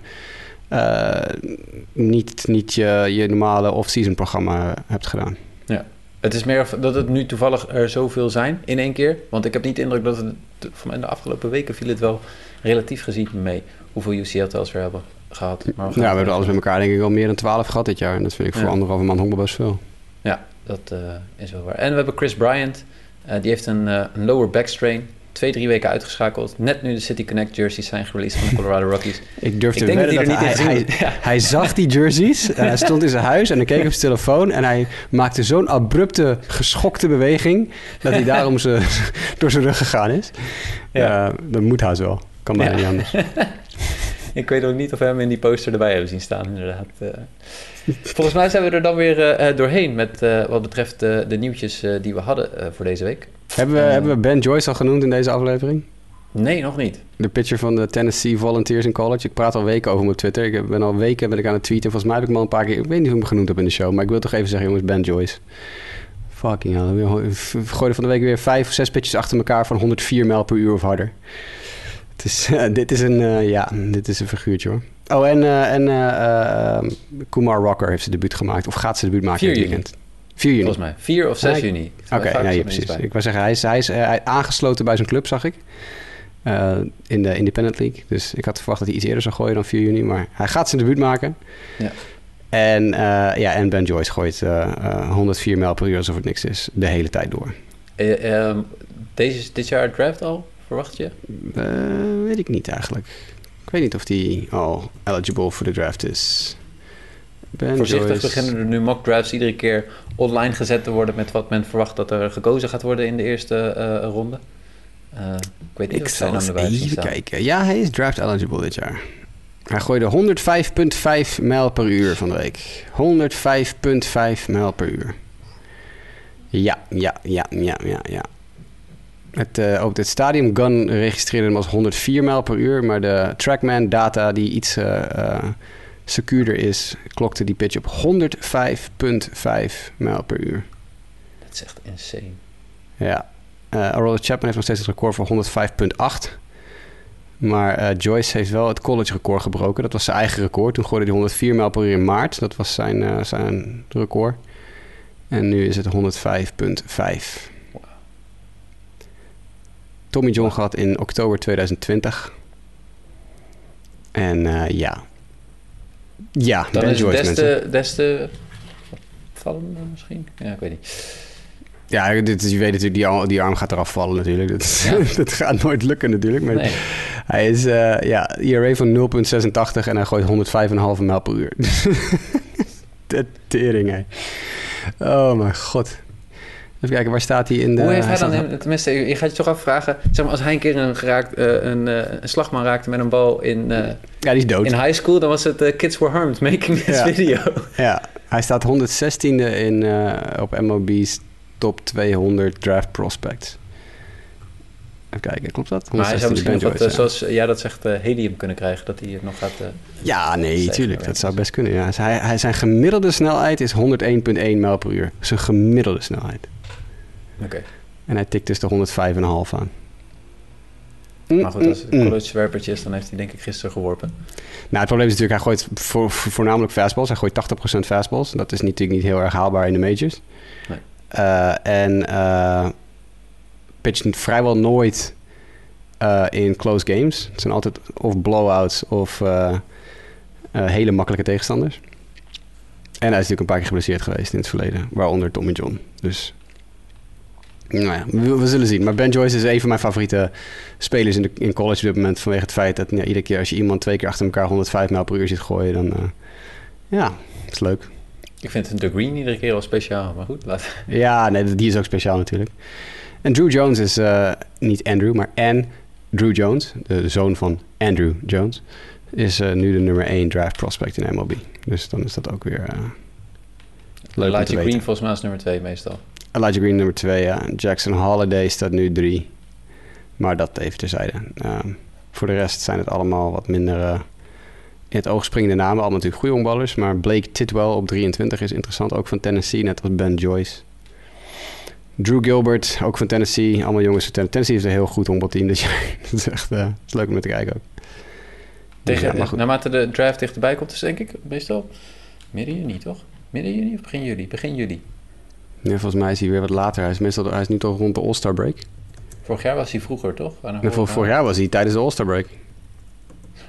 niet, niet je, je normale off-season programma hebt gedaan. Ja. Het is meer dat het nu toevallig er zoveel zijn in één keer. Want ik heb niet de indruk dat het... Van de afgelopen weken viel het wel relatief gezien mee... hoeveel UCL-tels we hebben gehad. Maar we ja, we hebben alles met elkaar denk ik al meer dan 12 gehad dit jaar. En dat vind ik voor ja. anderhalve man honkbal best veel. Ja, dat uh, is wel waar. En we hebben Chris Bryant. Uh, die heeft een, uh, een lower back strain twee, drie weken uitgeschakeld. Net nu de City Connect jerseys zijn gereleased van de Colorado Rockies. ik durf te weten dat, dat hij, hij, hij, hij, zag die jerseys. en hij stond in zijn huis en hij keek op zijn telefoon. En hij maakte zo'n abrupte, geschokte beweging... dat hij daarom ze, door zijn rug gegaan is. Ja. Uh, dat moet haast wel. Kan bijna ja. niet anders. ik weet ook niet of we hem in die poster erbij hebben zien staan, inderdaad. Uh, volgens mij zijn we er dan weer doorheen met wat betreft de nieuwtjes die we hadden voor deze week. Hebben we, hebben we Ben Joyce al genoemd in deze aflevering? Nee, nog niet. De pitcher van de Tennessee Volunteers in College. Ik praat al weken over op Twitter. Ik ben al weken ben ik aan het tweeten. Volgens mij heb ik hem al een paar keer... Ik weet niet hoe ik hem genoemd heb in de show. Maar ik wil toch even zeggen, jongens, Ben Joyce. Fucking hell. We gooiden van de week weer vijf of zes pitches achter elkaar... van 104 mijl per uur of harder. Het is, uh, dit, is een, uh, ja, dit is een figuurtje hoor. Oh, en, uh, en Kumar Rocker heeft zijn debuut gemaakt. Of gaat zijn debuut maken dit weekend. 4 juni. Volgens mij. 4 of 6 juni. Oké, okay, nee, precies. Ik wou zeggen, hij is, hij is uh, aangesloten bij zijn club, zag ik. Uh, in de Independent League. Dus ik had verwacht dat hij iets eerder zou gooien dan 4 juni. Maar hij gaat zijn debuut maken. Ja. En, uh, ja, en Ben Joyce gooit 104 mijl per uur alsof het niks is. De hele tijd door. Um, deze, dit jaar draft al, verwacht je? weet ik niet eigenlijk. Ik weet niet of hij al eligible voor de draft is. Ben Voorzichtig Joyce. beginnen er nu mock drafts iedere keer online gezet te worden met wat men verwacht dat er gekozen gaat worden in de eerste uh, ronde. Uh, ik weet niet ik of zal eens even kijken. Ja, hij is draft eligible dit jaar. Hij gooide 105,5 mijl per uur van de week. 105,5 mijl per uur. Ja, ja, ja, ja, ja, ja. Het, uh, ook het Stadium Gun registreerde hem als 104 mijl per uur, maar de Trackman data die iets uh, secuurder is, klokte die pitch op 105,5 mijl per uur. Dat is echt insane. Ja. Uh, Arola Chapman heeft nog steeds het record voor 105,8. Maar uh, Joyce heeft wel het college record gebroken. Dat was zijn eigen record. Toen gooide hij 104 mijl per uur in maart. Dat was zijn, uh, zijn record. En nu is het 105,5. Wow. Tommy John gehad in oktober 2020. En uh, ja. Ja, Dan ben is Joyce, het des mensen. te, des te vallender misschien? Ja, ik weet niet. Ja, dit, je weet natuurlijk, die, arm, die arm gaat eraf vallen natuurlijk. Dat, ja. dat gaat nooit lukken natuurlijk. Maar Nee. hij is, uh, ja, ERA van 0,86 en hij gooit 105,5 mijl per uur. de tering, hè. Oh mijn god. Even kijken, waar staat hij in de... Hoe heeft hij dan, in- tenminste, je gaat je toch afvragen, zeg maar, als hij een keer een, geraakt, eh, een, eh, een slagman raakte met een bal in, eh, Ja, die is dood. in high school, dan was het Kids Were Harmed Making This Ja. Video. Ja, hij staat 116e in, op MLB's top 200 draft prospects. Even kijken, klopt dat? Maar hij zou 116e misschien nog wat, ja. zoals jij dat zegt, helium kunnen krijgen, dat hij het nog gaat... Ja, nee, tuurlijk. ja. Dat zou best kunnen. Ja. Hij, hij, zijn gemiddelde snelheid is 101,1 mijl per uur. Zijn gemiddelde snelheid. Oké, En hij tikt dus de 105,5 aan. maar goed, als het Mm, een mm. college werpertje is, dan heeft hij denk ik gisteren geworpen. Nou, het probleem is natuurlijk, hij gooit voor, voor- voornamelijk fastballs. Hij gooit 80% fastballs. Dat is natuurlijk niet heel erg haalbaar in de majors. Nee. Eh, en eh pitcht vrijwel nooit eh, in close games. Het zijn altijd of blowouts of eh, eh, hele makkelijke tegenstanders. En hij is natuurlijk een paar keer geblesseerd geweest in het verleden. Waaronder Tommy John. Dus nou ja, we, we zullen zien. Maar Ben Joyce is een van mijn favoriete spelers in, de, in college op dit moment. Vanwege het feit dat ja, iedere keer als je iemand twee keer achter elkaar 105 mijl per uur ziet gooien, dan eh, ja, is leuk. Ik vind de green iedere keer al speciaal, maar goed, laat. Ja, nee, die is ook speciaal natuurlijk. En Drew Jones is eh, niet Andrew, maar Ann Drew Jones, de zoon van Andrew Jones, is eh, nu de nummer 1 draft prospect in MLB. Dus dan is dat ook weer eh, leuk weten. Green volgens mij is nummer 2 meestal. Elijah Green nummer 2, ja. Jackson Holiday staat nu 3. Maar dat even terzijde. Ehm, voor de rest zijn het allemaal wat minder eh, in het oog springende namen. Allemaal natuurlijk goede honkballers. Maar Blake Tidwell op 23 is interessant. Ook van Tennessee, net als Ben Joyce. Drew Gilbert, ook van Tennessee. Allemaal jongens van Tennessee. Tennessee heeft een heel goed honkbalteam dit jaar. dat is echt dat is leuk om te kijken ook. Tegen, Ja, maar goed. naarmate de draft dichterbij komt, is denk ik meestal midden juni, toch? Midden juni of begin juli? Begin juli. Ja, volgens mij is hij weer wat later. Hij is, meestal, hij is nu toch rond de All-Star break. Vorig jaar was hij vroeger, toch? Voor, hoge- vorig jaar was hij tijdens de All-Star break.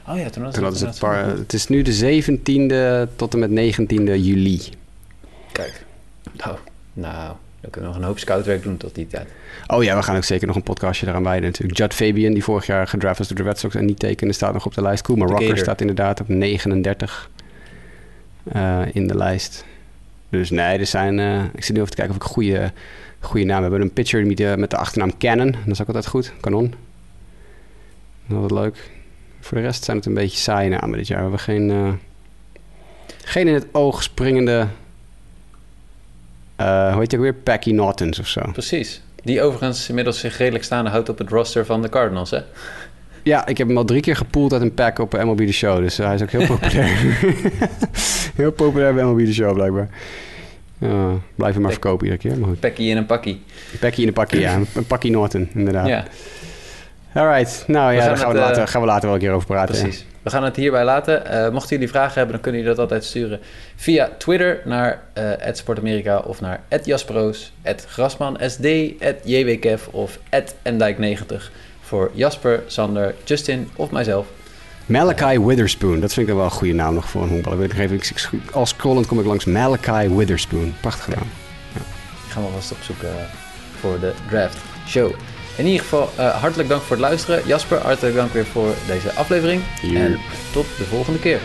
Oh ja, toen was Toen het, hadden ze het, het is nu de 17e tot en met 19e juli. Kijk. Nou, nou, dan kunnen we nog een hoop scoutwerk doen tot die tijd. Oh ja, we gaan ook zeker nog een podcastje eraan wijden natuurlijk. Judd Fabian, die vorig jaar gedraft was door de Red Sox en niet tekende, staat nog op de lijst. Kuma De Rocker staat inderdaad op 39 eh, in de lijst. Dus nee, er zijn... eh, ik zit nu even te kijken of ik een goede, goede naam heb. We hebben een pitcher met de, met de achternaam Cannon. Dat is ook altijd goed. Kanon. Dat is leuk. Voor de rest zijn het een beetje saaie namen dit jaar. We hebben geen... eh, geen in het oog springende... eh, hoe heet je weer? Packy Nortons of zo. Precies. Die overigens inmiddels zich redelijk staande houdt op het roster van de Cardinals, hè? Ja, ik heb hem al drie keer gepoeld uit een pack op MLB The Show. Dus hij is ook heel populair. heel populair bij MLB The Show, blijkbaar. Ja, blijf hem maar verkopen iedere keer. Maar goed. Pekkie in een pakkie. Pekkie in een pakje, ja. Een, pakkie Norton, inderdaad. Ja, Alright. Nou ja, daar gaan we, later, eh, gaan we later wel een keer over praten. ja. precies. We gaan het hierbij laten. Eh, mochten jullie vragen hebben, dan kunnen jullie dat altijd sturen via Twitter naar eh @sportamerika of naar @jasperoos, @grasmansd, @jwkev of @ndijk90 voor Jasper, Sander, Justin of mijzelf. Malachi Witherspoon. Dat vind ik wel een goede naam nog voor een honkballer. Weet ik nog even, ik, als scrollend kom ik langs Malachi Witherspoon. Prachtig gedaan. Die gaan we vast opzoeken eh, voor de draft show. In ieder geval, eh, hartelijk dank voor het luisteren. Jasper, hartelijk dank weer voor deze aflevering. En tot de volgende keer.